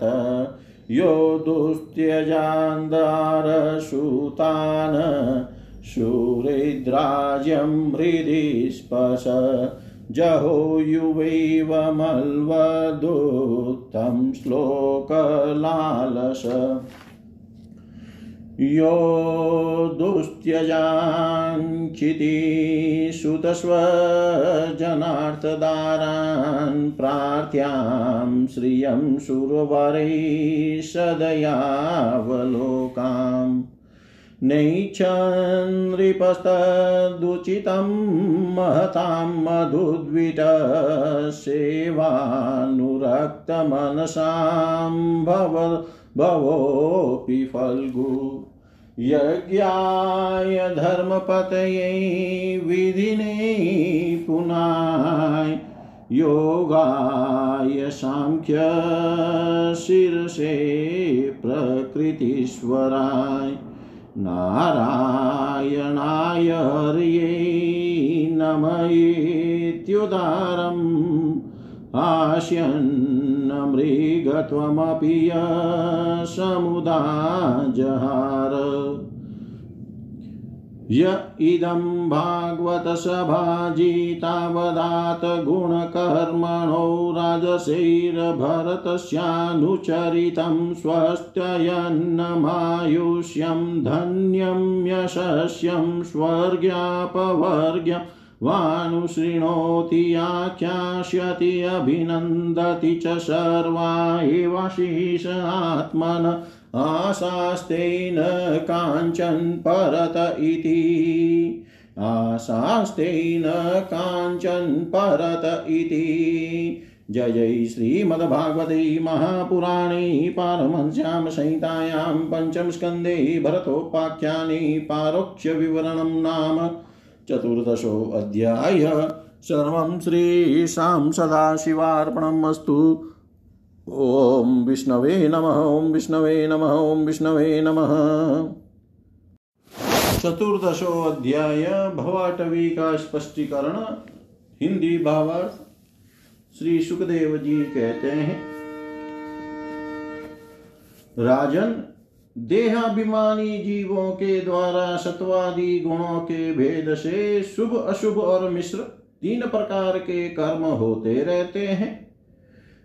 S1: यो दुस्त्यजान्दारसूतान् शूरिद्राज्यं हृदि स्पश जहो युवैवमल्वदुत्तं श्लोकलालस यो दुस्त्यजाञ्चिति सुतस्वजनार्थदारान् प्रार्थ्यां श्रियं सुरवरै सदयावलोकाम्। नैच्छन्नृपस्तदुचितं महतां मधुद्विटसेवानुरक्तमनसां भव भवोऽपि फल्गु यज्ञाय धर्मपतये विधिने पुनाय योगाय साङ्ख्य शिरसे प्रकृतीश्वराय नारायणाय हर्ये नमयेत्युदारम् आस्यन्नमृगत्वमपि समुदाजहार य इदं भागवतसभाजितावदात् गुणकर्मणो राजशैरभरतस्यानुचरितं स्वस्त्ययन्नमायुष्यं धन्यं यशस्यं स्वर्ग्यापवर्ग्यम् वानुशृणोति आख्यास्यति अभिनन्दति च सर्वा एवाशीष आत्मन आशास्तेन काञ्चन परत इति। आशास्तेन काञ्चन परत इति। जय जय श्रीमद्भागवते महापुराणे पारमहंस्यां संहितायां पञ्चमस्कन्धे भरतोपाख्याने पारोक्ष्यविवरणं नाम चतुर्दशोऽध्याय। सर्वं श्रीशां सदाशिवार्पणम् अस्तु। ॐ विष्णवे नमः ॐ विष्णवे नमः ॐ विष्णवे नमः। चतुर्दशो अध्याय भवाटवी का स्पष्टीकरण हिंदी भावार्थ, श्री सुखदेव जी कहते हैं, राजन, देहाभिमानी जीवों के द्वारा सत्वादि गुणों के भेद से शुभ, अशुभ और मिश्र तीन प्रकार के कर्म होते रहते हैं।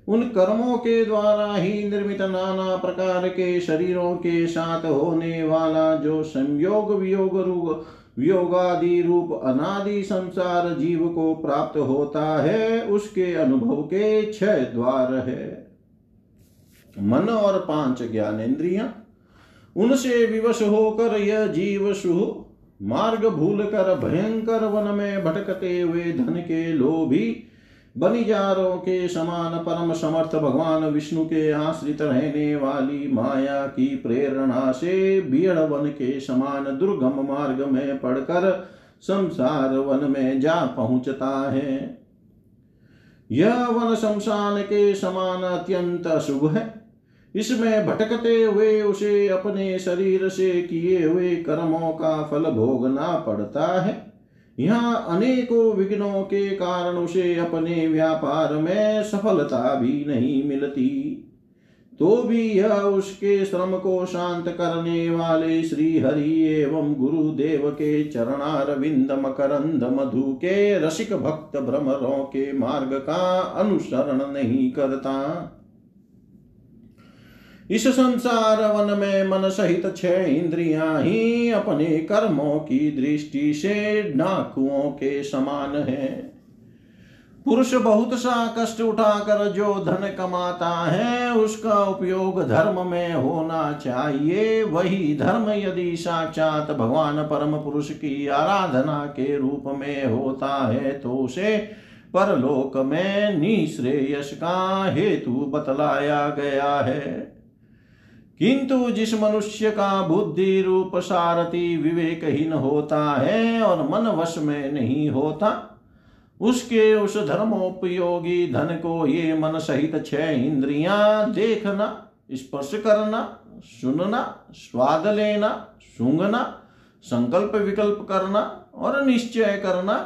S1: उन कर्मों के द्वारा ही निर्मित नाना प्रकार के शरीरों के साथ होने वाला जो संयोग, वियोग रूप, वियोगादि रूप, अनादि संसार जीव को प्राप्त होता है, उसके अनुभव के छह द्वार है। मन और पाँच ज्ञानेन्द्रिया, उनसे विवश होकर यह जीव सुह, मार्ग भूल कर भयंकर वन में भटकते हुए धन के लोभी बनिजारों के समान परम समर्थ भगवान विष्णु के आश्रित रहने वाली माया की प्रेरणा से बीड़ वन के समान दुर्गम मार्ग में पड़कर संसार वन में जा पहुँचता है। यह वन शमशान के समान अत्यंत शुभ है। इसमें भटकते हुए उसे अपने शरीर से किए हुए कर्मों का फल भोगना पड़ता है। यहाँ अनेकों विघ्नों के कारण उसे अपने व्यापार में सफलता भी नहीं मिलती। तो भी यह उसके श्रम को शांत करने वाले श्री हरि एवं गुरुदेव के चरणारविंद मकरंद मधु के रसिक भक्त भ्रमरों के मार्ग का अनुसरण नहीं करता। इस संसार वन में मन सहित छह इंद्रियाँ ही अपने कर्मों की दृष्टि से डाकुओं के समान है। पुरुष बहुत सा कष्ट उठाकर जो धन कमाता है, उसका उपयोग धर्म में होना चाहिए। वही धर्म यदि साक्षात भगवान परम पुरुष की आराधना के रूप में होता है तो उसे परलोक में निश्रेयस का हेतु बतलाया गया है। किंतु जिस मनुष्य का बुद्धि रूप सारथी विवेकहीन होता है और मन वश में नहीं होता, उसके उस धर्मोपयोगी धन को ये मन सहित छह इंद्रियाँ देखना, स्पर्श करना, सुनना, स्वाद लेना, सूंघना, संकल्प विकल्प करना और निश्चय करना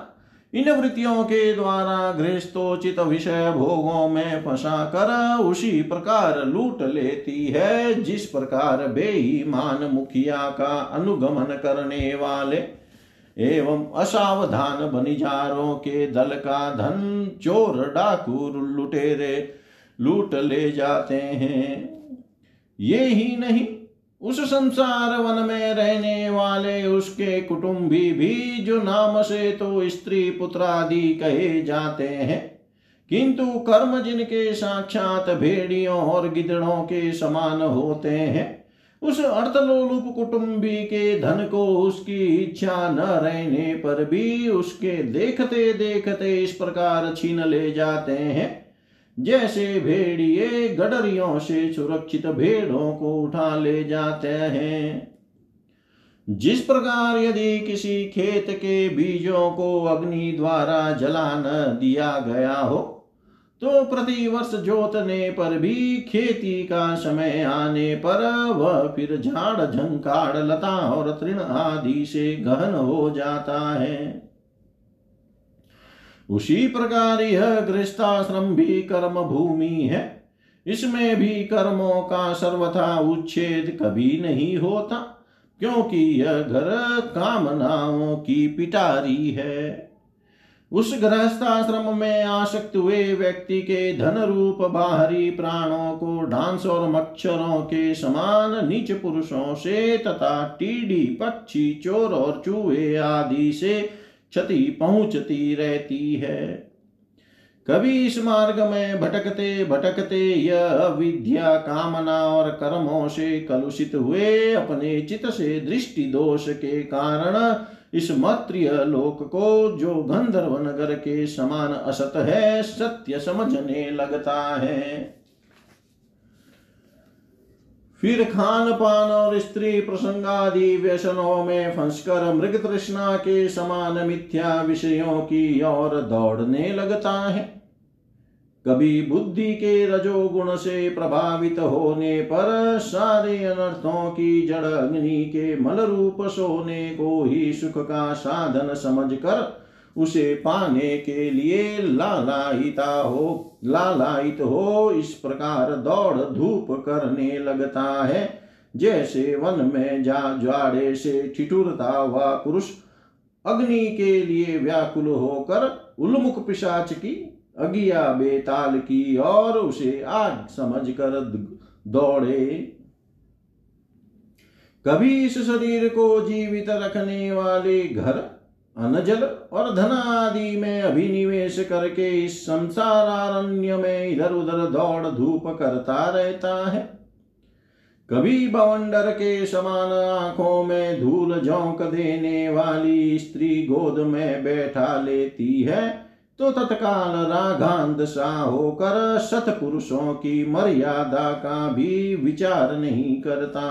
S1: इन वृत्तियों के द्वारा गृहस्थोचित विषय भोगों में फंसा कर उसी प्रकार लूट लेती है, जिस प्रकार बेईमान मुखिया का अनुगमन करने वाले। एवं असावधान बनिजारों के दल का धन चोर डाकू लुटेरे लूट ले जाते हैं। ये ही नहीं, उस संसार वन में रहने उसके कुटुंबी भी जो नाम से तो स्त्री पुत्र आदि कहे जाते हैं। किंतु कर्म जिनके साक्षात भेड़ियों और गिदड़ों के समान होते हैं, उस अर्थलोलुप कुटुंबी के धन को उसकी इच्छा न रहने पर भी उसके देखते देखते इस प्रकार छीन ले जाते हैं। जैसे भेड़िए गडरियों से सुरक्षित भेड़ों को उठा ले जाते हैं। जिस प्रकार यदि किसी खेत के बीजों को अग्नि द्वारा जला न दिया गया हो तो प्रति वर्ष जोतने पर भी खेती का समय आने पर वह फिर झाड़, झंकाड़, लता और तृण आदि से गहन हो जाता है। उसी प्रकार यह गृहस्थाश्रम भी कर्म भूमि है। इसमें भी कर्मों का सर्वथा उच्छेद कभी नहीं होता। क्योंकि यह घर कामनाओं की पिटारी है। उस गृहस्थाश्रम में आसक्त हुए व्यक्ति के धन रूप बाहरी प्राणों को डांस और मच्छरों के समान नीच पुरुषों से तथा टीडी, पक्षी, चोर और चूहे आदि से क्षति पहुँचती रहती है। कभी इस मार्ग में भटकते भटकते यह विद्या कामना और कर्मों से कलुषित हुए। अपने चित से दृष्टि दोष के कारण इस मत्रिय लोक को जो गंधर्व नगर के समान असत है, सत्य समझने लगता है। फिर खान पान और स्त्री प्रसंगादि व्यसनों में फंसकर मृग तृष्णा के समान मिथ्या विषयों की ओर दौड़ने लगता है। कभी बुद्धि के रजोगुण से प्रभावित होने पर सारे अनर्थों की जड़ अग्नि के मल रूप सोने को ही सुख का साधन समझकर उसे पाने के लिए लालायिता हो, लालायित हो, इस प्रकार दौड़ धूप करने लगता है। जैसे वन में जा, ज्वाड़े से ठिठुरता हुआ पुरुष अग्नि के लिए व्याकुल होकर उन्मुख पिशाच की, अगिया बेताल की और उसे आग समझ कर दौड़े। कभी इस शरीर को जीवित रखने वाले घर अनजल और धन आदि में अभिनिवेश करके इस संसार अरण्य में इधर उधर दौड़ धूप करता रहता है। कभी बवंडर के समान आँखों में धूल झोंक देने वाली स्त्री गोद में बैठा लेती है तो तत्काल राघांत सा होकर सतपुरुषों की मर्यादा का भी विचार नहीं करता।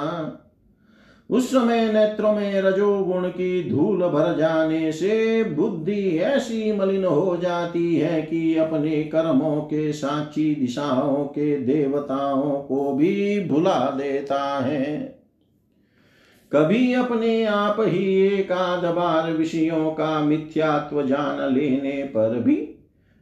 S1: उस समय नेत्रों में रजोगुण की धूल भर जाने से बुद्धि ऐसी मलिन हो जाती है कि अपने कर्मों के साक्षी दिशाओं के देवताओं को भी भुला देता है। कभी अपने आप ही एक बार विषयों का मिथ्यात्व जान लेने पर भी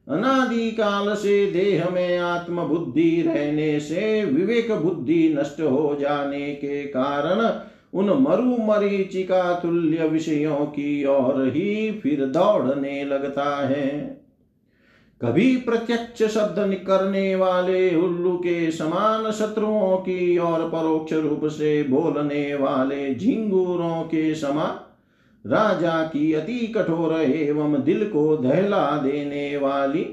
S1: अनादि काल से देह में आत्म बुद्धि रहने से विवेक बुद्धि नष्ट हो जाने के कारण उन मरु मरीचिका तुल्य विषयों की ओर ही फिर दौड़ने लगता है। कभी प्रत्यक्ष शब्द करने वाले उल्लू के समान शत्रुओं की और परोक्ष रूप से बोलने वाले झिंगूरों के समान राजा की अति कठोर एवं दिल को दहला देने वाली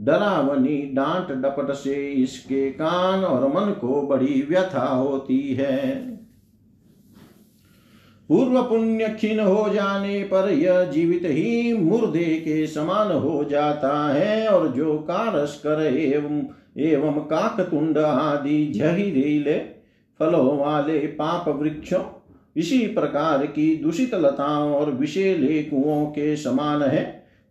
S1: डरावनी डांट डपट से इसके कान और मन को बड़ी व्यथा होती है। पूर्व पुण्य क्षीण हो जाने पर यह जीवित ही मुर्दे के समान हो जाता है और जो कारस्कर एवं एवं काकतुंड आदि जहरीले फलों वाले पाप वृक्षों, इसी प्रकार की दूषित लताओं और विषेले कुओं के समान है,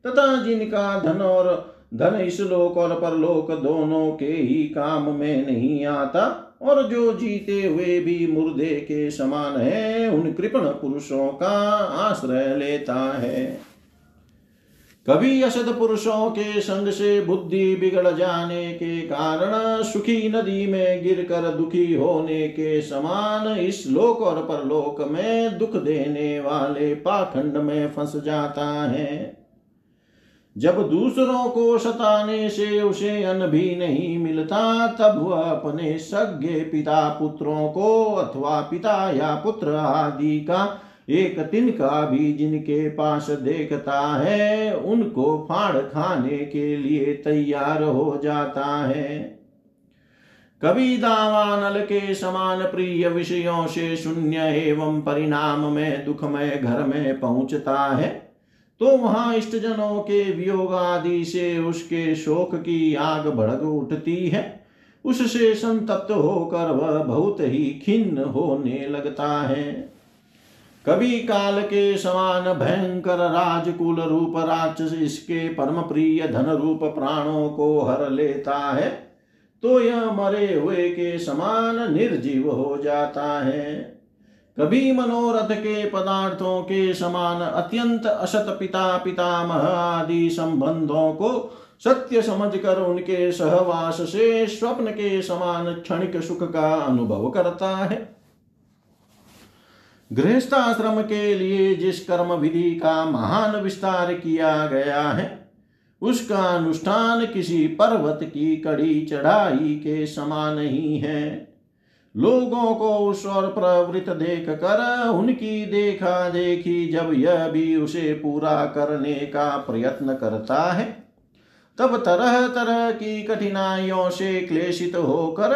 S1: तथा जिनका धन और धन इस लोक और परलोक दोनों के ही काम में नहीं आता, और जो जीते हुए भी मुर्दे के समान है, उन कृपण पुरुषों का आश्रय लेता है। कभी असद पुरुषों के संग से बुद्धि बिगड़ जाने के कारण, सुखी नदी में गिरकर दुखी होने के समान, इस लोक और परलोक में दुख देने वाले पाखंड में फंस जाता है। जब दूसरों को सताने से उसे अन्न भी नहीं मिलता, तब वह अपने सज्ञ पिता पुत्रों को अथवा पिता या पुत्र आदि का एक तिनका भी जिनके पास देखता है, उनको फाड़ खाने के लिए तैयार हो जाता है। कभी दावानल के समान प्रिय विषयों से शून्य एवं परिणाम में, दुखमय घर में पहुँचता है। तो वहाँ इष्टजनों के वियोग आदि से उसके शोक की आग भड़क उठती है। उससे संतप्त होकर वह बहुत ही खिन्न होने लगता है। कभी काल के समान भयंकर राजकुल रूप राक्षस इसके परम प्रिय धन रूप प्राणों को हर लेता है तो यह मरे हुए के समान निर्जीव हो जाता है। कभी मनोरथ के पदार्थों के समान अत्यंत असत पिता पितामह आदि संबंधों को सत्य समझकर उनके सहवास से स्वप्न के समान क्षणिक सुख का अनुभव करता है। गृहस्थाश्रम के लिए जिस कर्म विधि का महान विस्तार किया गया है, उसका अनुष्ठान किसी पर्वत की कड़ी चढ़ाई के समान ही है। लोगों को उस और प्रवृत्त देख कर उनकी देखा देखी जब यह भी उसे पूरा करने का प्रयत्न करता है, तब तरह तरह की कठिनाइयों से क्लेशित होकर,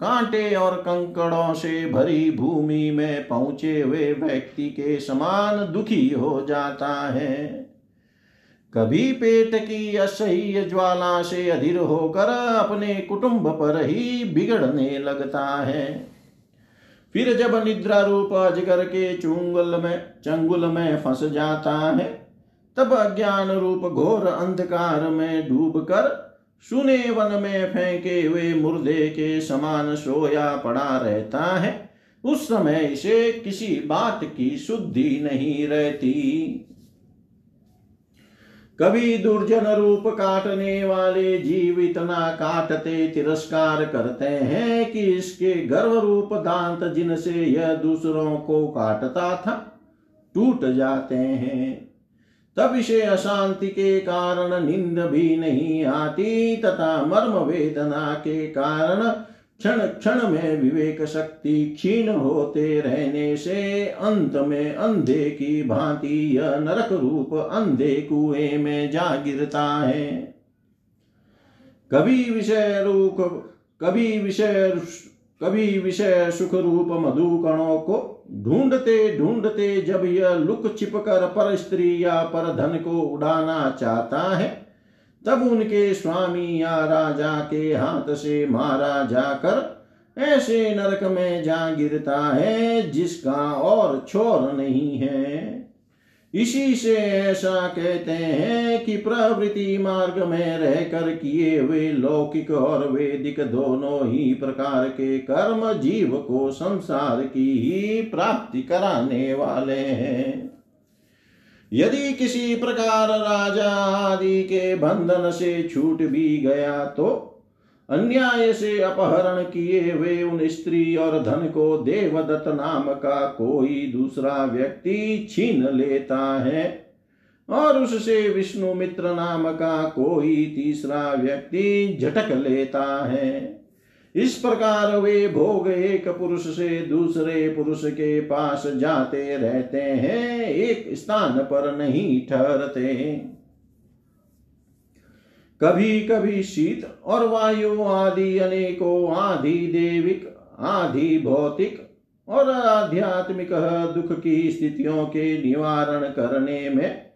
S1: कांटे और कंकड़ों से भरी भूमि में पहुँचे हुए व्यक्ति के समान दुखी हो जाता है। कभी पेट की असह्य ज्वाला से अधीर होकर अपने कुटुंब पर ही बिगड़ने लगता है। फिर जब निद्रा रूप अजगर के चुंगल में, चंगुल में फंस जाता है, तब अज्ञान रूप घोर अंधकार में डूब कर सुने वन में फेंके हुए मुर्दे के समान सोया पड़ा रहता है। उस समय इसे किसी बात की शुद्धि नहीं रहती। कभी दुर्जन रूप काटने वाले जीव इतना काटते, तिरस्कार करते हैं कि इसके गर्व रूप दांत जिनसे यह दूसरों को काटता था, टूट जाते हैं। तब इसे अशांति के कारण निंद भी नहीं आती, तथा मर्म वेदना के कारण क्षण क्षण में विवेक शक्ति क्षीण होते रहने से अंत में अंधे की भांति यह नरक रूप अंधे कुएँ में जा गिरता है। कभी विषय रूप, कभी विषय कभी विषय सुख रूप मधु कणों को ढूंढते ढूंढते जब यह लुक छिप कर पर स्त्री या पर धन को उड़ाना चाहता है तब उनके स्वामी या राजा के हाथ से मारा जाकर ऐसे नरक में जा गिरता है, जिसका और छोर नहीं है। इसी से ऐसा कहते हैं कि प्रवृत्ति मार्ग में रहकर किए हुए लौकिक और वैदिक दोनों ही प्रकार के कर्म जीव को संसार की ही प्राप्ति कराने वाले हैं। यदि किसी प्रकार राजा आदि के बंधन से छूट भी गया तो अन्याय से अपहरण किए हुए उन स्त्री और धन को देवदत्त नाम का कोई दूसरा व्यक्ति छीन लेता है, और उससे विष्णु मित्र नाम का कोई तीसरा व्यक्ति झटक लेता है। इस प्रकार वे भोग एक पुरुष से दूसरे पुरुष के पास जाते रहते हैं, एक स्थान पर नहीं ठहरते। कभी कभी शीत और वायु आदि अनेकों आदि देविक, आदि भौतिक और आध्यात्मिक दुख की स्थितियों के निवारण करने में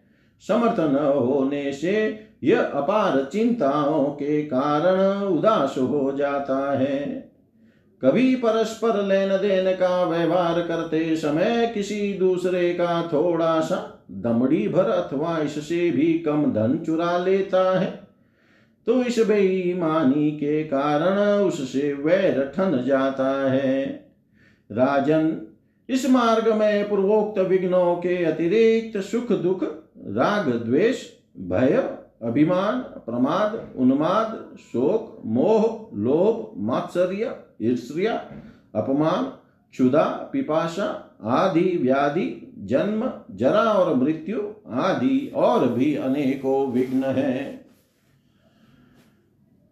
S1: समर्थ न होने से यह अपार चिंताओं के कारण उदास हो जाता है। कभी परस्पर लेन देन का व्यवहार करते समय किसी दूसरे का थोड़ा सा दमड़ी भर अथवा इससे भी कम धन चुरा लेता है तो इस बेईमानी के कारण उससे वैर ठन जाता है। राजन, इस मार्ग में पूर्वोक्त विघ्नों के अतिरिक्त सुख दुख, राग द्वेष, भय अभिमान, प्रमाद, उन्माद, शोक, मोह, लोभ, मात्सर्य, ईर्ष्या, अपमान क्षुदा पिपाशा, आदि व्याधि, जन्म, जरा और मृत्यु आदि और भी अनेकों विघ्न हैं।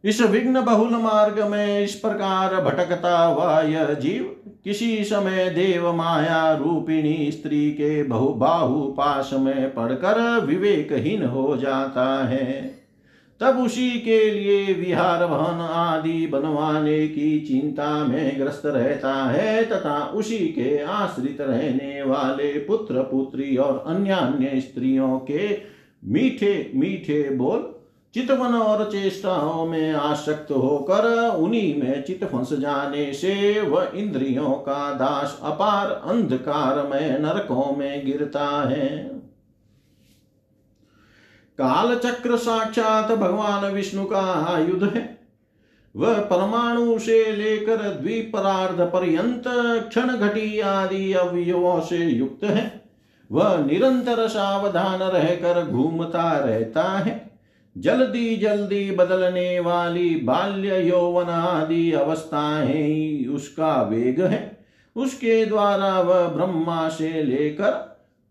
S1: इस विघ्न बहुल मार्ग में इस प्रकार भटकता हुआ यह जीव, किसी समय देव माया रूपिणी स्त्री के बहु बाहु पाश में पड़कर विवेकहीन हो जाता है। तब उसी के लिए विहार भवन आदि बनवाने की चिंता में ग्रस्त रहता है तथा उसी के आश्रित रहने वाले पुत्र, पुत्री और अन्य अन्य स्त्रियों के मीठे मीठे बोल चितवन और चेष्टाओं में आसक्त होकर उन्हीं में चित फंस जाने से वह इंद्रियों का दास अपार अंधकार में नरकों में गिरता है। काल चक्र साक्षात भगवान विष्णु का आयुध है। वह परमाणु से लेकर द्विपरार्ध पर्यंत क्षण घटी आदि अवयवों से युक्त है। वह निरंतर सावधान रहकर घूमता रहता है। जल्दी जल्दी बदलने वाली बाल्य यौवन आदि अवस्थाएँ ही, उसका वेग है। उसके द्वारा वह ब्रह्मा से लेकर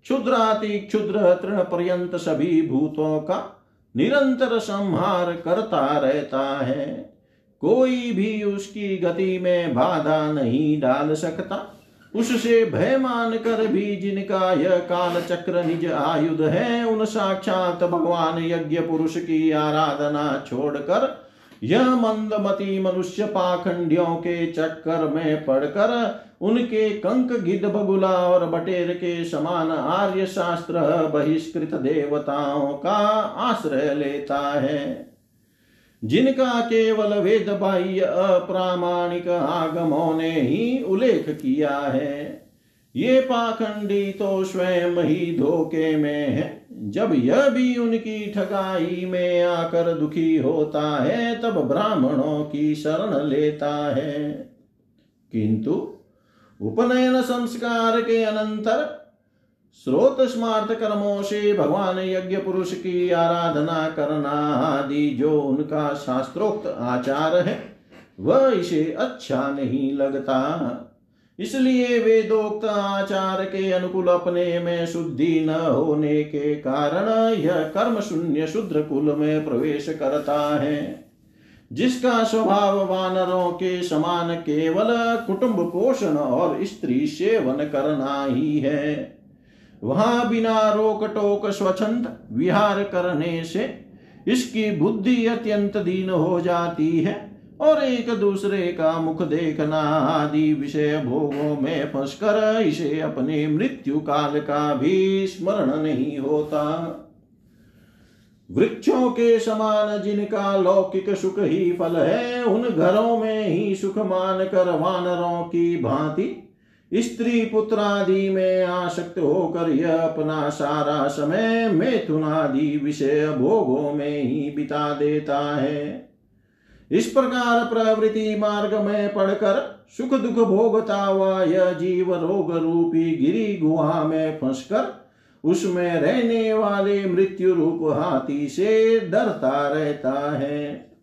S1: क्षुद्राति क्षुद्र तृण पर्यंत सभी भूतों का निरंतर संहार करता रहता है। कोई भी उसकी गति में बाधा नहीं डाल सकता। उससे भय मान कर भी जिनका यह काल चक्र निज आयुध है, उन साक्षात भगवान यज्ञ पुरुष की आराधना छोड़कर, यह मंदमती मनुष्य पाखंडियों के चक्कर में पड़कर, उनके कंक गिद बगुला और बटेर के समान आर्य शास्त्र बहिष्कृत देवताओं का आश्रय लेता है। जिनका केवल वेद बाह्य अप्रामाणिक आगमों ने ही उल्लेख किया है, ये पाखंडी तो स्वयं ही धोखे में है। जब यह भी उनकी ठगाई में आकर दुखी होता है, तब ब्राह्मणों की शरण लेता है। किंतु उपनयन संस्कार के अनंतर स्रोत स्मार्थ कर्मों से भगवान यज्ञ पुरुष की आराधना करना आदि जो उनका शास्त्रोक्त आचार है, वह इसे अच्छा नहीं लगता। इसलिए वेदोक्त आचार के अनुकूल अपने में शुद्धि न होने के कारण यह कर्म शून्य शुद्र कुल में प्रवेश करता है। जिसका स्वभाव वानरों के समान केवल कुटुंब पोषण और स्त्री सेवन करना ही है। वहाँ बिना रोक टोक स्वच्छंद विहार करने से इसकी बुद्धि अत्यंत दीन हो जाती है और एक दूसरे का मुख देखना आदि विषय भोगों में फंसकर इसे अपने मृत्यु काल का भी स्मरण नहीं होता। वृक्षों के समान जिनका लौकिक सुख ही फल है, उन घरों में ही सुख मान कर वानरों की भांति स्त्री पुत्र आदि में आसक्त होकर यह अपना सारा समय मैथुनादि विषय भोगों में ही बिता देता है। इस प्रकार प्रवृत्ति मार्ग में पढ़कर सुख दुख भोगता हुआ यह जीव रोग रूपी गिरी गुहा में फंसकर उसमें रहने वाले मृत्यु रूप हाथी से डरता रहता है।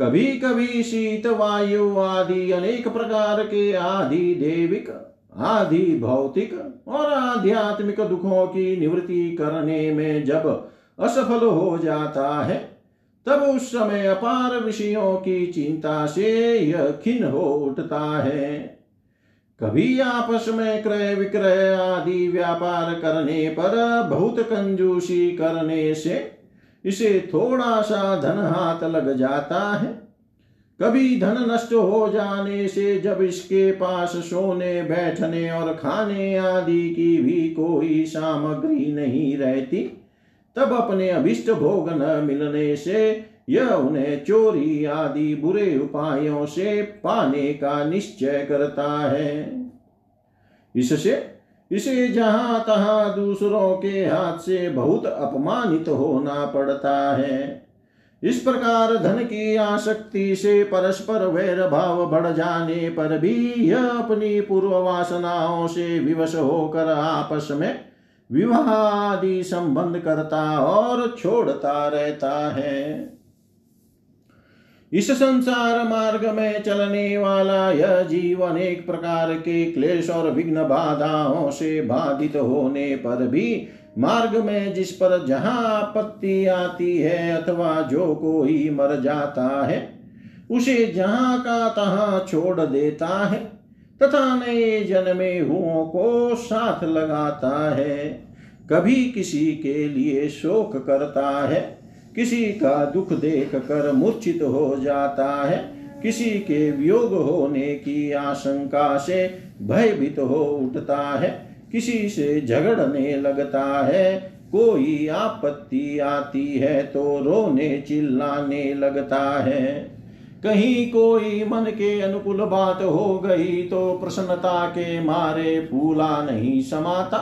S1: कभी कभी शीत वायु आदि अनेक प्रकार के आदि देविक, आदि भौतिक और आध्यात्मिक दुखों की निवृत्ति करने में जब असफल हो जाता है, तब उस समय अपार विषयों की चिंता से यह खिन हो उठता है। कभी आपस में क्रय विक्रय आदि व्यापार करने पर बहुत कंजूसी करने से इसे थोड़ा सा धन हाथ लग जाता है। कभी धन नष्ट हो जाने से जब इसके पास सोने, बैठने और खाने आदि की भी कोई सामग्री नहीं रहती, तब अपने अभिष्ट भोग न मिलने से, यह उन्हें चोरी आदि बुरे उपायों से पाने का निश्चय करता है। इससे इसे जहाँ तहां दूसरों के हाथ से बहुत अपमानित होना पड़ता है। इस प्रकार धन की आसक्ति से परस्पर वैर भाव बढ़ जाने पर भी यह अपनी पूर्व वासनाओं से विवश होकर आपस में विवाह आदि संबंध करता और छोड़ता रहता है। इस संसार मार्ग में चलने वाला यह जीवन एक प्रकार के क्लेश और विघ्न बाधाओं से बाधित होने पर भी मार्ग में जिस पर जहाँ आपत्ति आती है अथवा जो कोई मर जाता है, उसे जहाँ का तहां छोड़ देता है तथा नए जन्मे हुओं को साथ लगाता है, कभी किसी के लिए शोक करता है। किसी का दुख देख कर मूर्छित हो जाता है, किसी के वियोग होने की आशंका से भयभीत हो उठता है, किसी से झगड़ने लगता है, कोई आपत्ति आती है तो रोने चिल्लाने लगता है। कहीं कोई मन के अनुकूल बात हो गई तो प्रसन्नता के मारे फूला नहीं समाता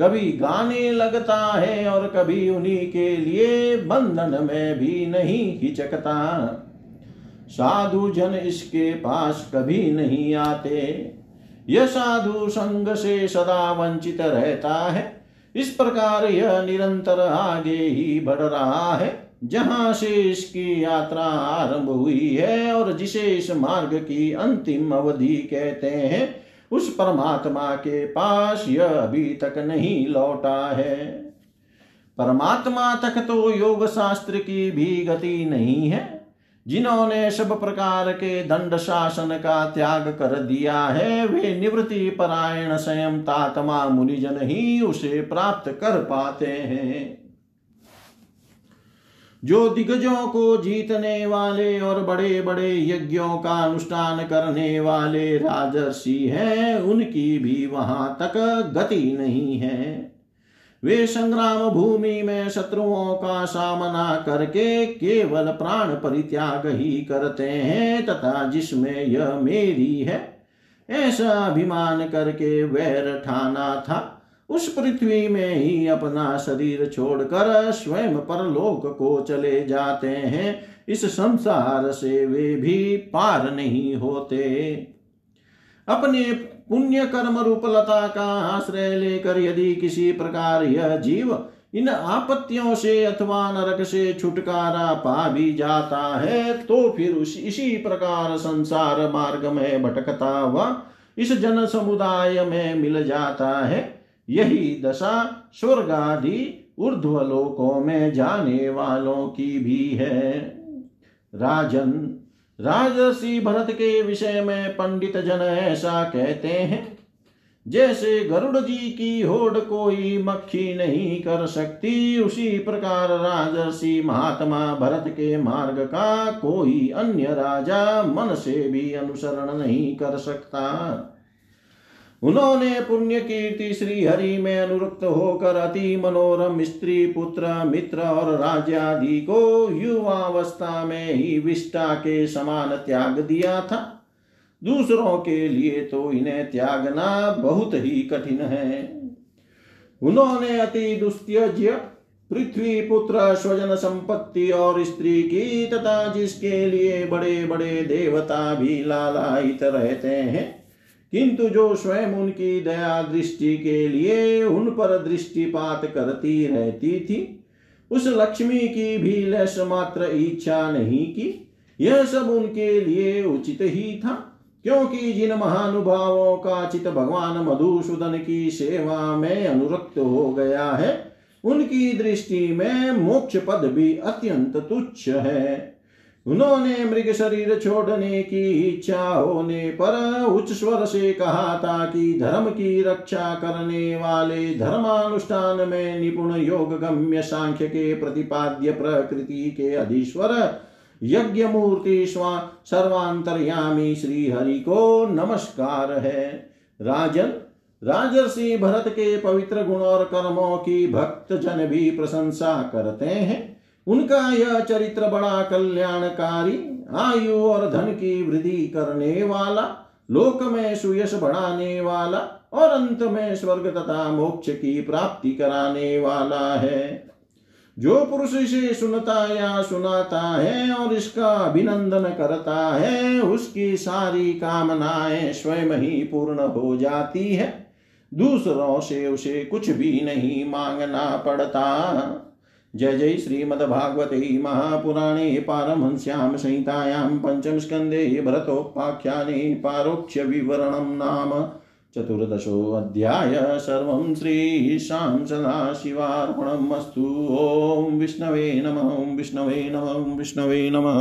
S1: कभी गाने लगता है और कभी उन्हीं के लिए बंधन में भी नहीं हिचकता। साधु जन इसके पास कभी नहीं आते। यह साधु संग से सदा वंचित रहता है। इस प्रकार यह निरंतर आगे ही बढ़ रहा है। जहाँ से इसकी यात्रा आरंभ हुई है और जिसे इस मार्ग की अंतिम अवधि कहते हैं उस परमात्मा के पास यह अभी तक नहीं लौटा है। परमात्मा तक तो योग शास्त्र की भी गति नहीं है। जिन्होंने सब प्रकार के दंड शासन का त्याग कर दिया है, वे निवृत्ति परायण स्वयं तात्मा मुनिजन ही उसे प्राप्त कर पाते हैं। जो दिग्गजों को जीतने वाले और बड़े बड़े यज्ञों का अनुष्ठान करने वाले राजर्षि हैं, उनकी भी वहाँ तक गति नहीं है। वे संग्राम भूमि में शत्रुओं का सामना करके केवल प्राण परित्याग ही करते हैं, तथा जिसमें यह मेरी है, ऐसा अभिमान करके वैर ठाना था। उस पृथ्वी में ही अपना शरीर छोड़कर स्वयं परलोक को चले जाते हैं। इस संसार से वे भी पार नहीं होते। अपने पुण्य कर्म रूप लता का आश्रय लेकर यदि किसी प्रकार यह जीव इन आपत्तियों से अथवा नरक से छुटकारा पा भी जाता है तो फिर उस, इसी प्रकार संसार मार्ग में भटकता हुआ इस जन समुदाय में मिल जाता है। यही दशा स्वर्ग आदि ऊर्ध्वलोकों में जाने वालों की भी है। राजन राजसी भरत के विषय में पंडित जन ऐसा कहते हैं, जैसे गरुड़ जी की होड़ कोई मक्खी नहीं कर सकती, उसी प्रकार राजसी महात्मा भरत के मार्ग का कोई अन्य राजा मन से भी अनुसरण नहीं कर सकता। उन्होंने पुण्य कीर्ति श्री हरि में अनुरुक्त होकर अति मनोरम स्त्री पुत्र, मित्र और राज्यादि को युवावस्था में ही विष्टा के समान त्याग दिया था। दूसरों के लिए तो इन्हें त्यागना बहुत ही कठिन है। उन्होंने अति दुस्त्यज्य पृथ्वी पुत्र, स्वजन संपत्ति और स्त्री की तथा जिसके लिए बड़े बड़े देवता भी लालायित रहते हैं। किंतु जो स्वयं उनकी दया दृष्टि के लिए उन पर दृष्टिपात करती रहती थी, उस लक्ष्मी की भी लस मात्र इच्छा नहीं की, यह सब उनके लिए उचित ही था, क्योंकि जिन महानुभावों का चित भगवान मधुसूदन की सेवा में अनुरक्त हो गया है, उनकी दृष्टि में मोक्ष पद भी अत्यंत तुच्छ है। उन्होंने मृग शरीर छोड़ने की इच्छा होने पर उच्च स्वर से कहा था कि धर्म की रक्षा करने वाले धर्मानुष्ठान में निपुण योग गम्य सांख्य के प्रतिपाद्य प्रकृति के अधीश्वर यज्ञ मूर्ति स्वा सर्वांतरयामी श्री हरि को नमस्कार है। राजन, राजर्षि भरत के पवित्र गुण और कर्मों की भक्त जन भी प्रशंसा करते हैं। उनका यह चरित्र बड़ा कल्याणकारी, आयु और धन की वृद्धि करने वाला, लोक में सुयश बढ़ाने वाला और अंत में स्वर्ग तथा मोक्ष की प्राप्ति कराने वाला है। जो पुरुष इसे सुनता या सुनाता है और इसका अभिनंदन करता है, उसकी सारी कामनाएँ स्वयं ही पूर्ण हो जाती है। दूसरों से उसे कुछ भी नहीं मांगना पड़ता। जय जय श्रीमद्भागवते महापुराणे पारमहंस्यां संहितायां पञ्चमस्कन्धे भरतोपाख्याने पारोक्ष्यविवरणं नाम चतुर्दशोऽध्याय सर्वं श्रीशां सदाशिवार्पणम् अस्तु ॐ विष्णवे नमः विष्णवे नमः विष्णवे नमः।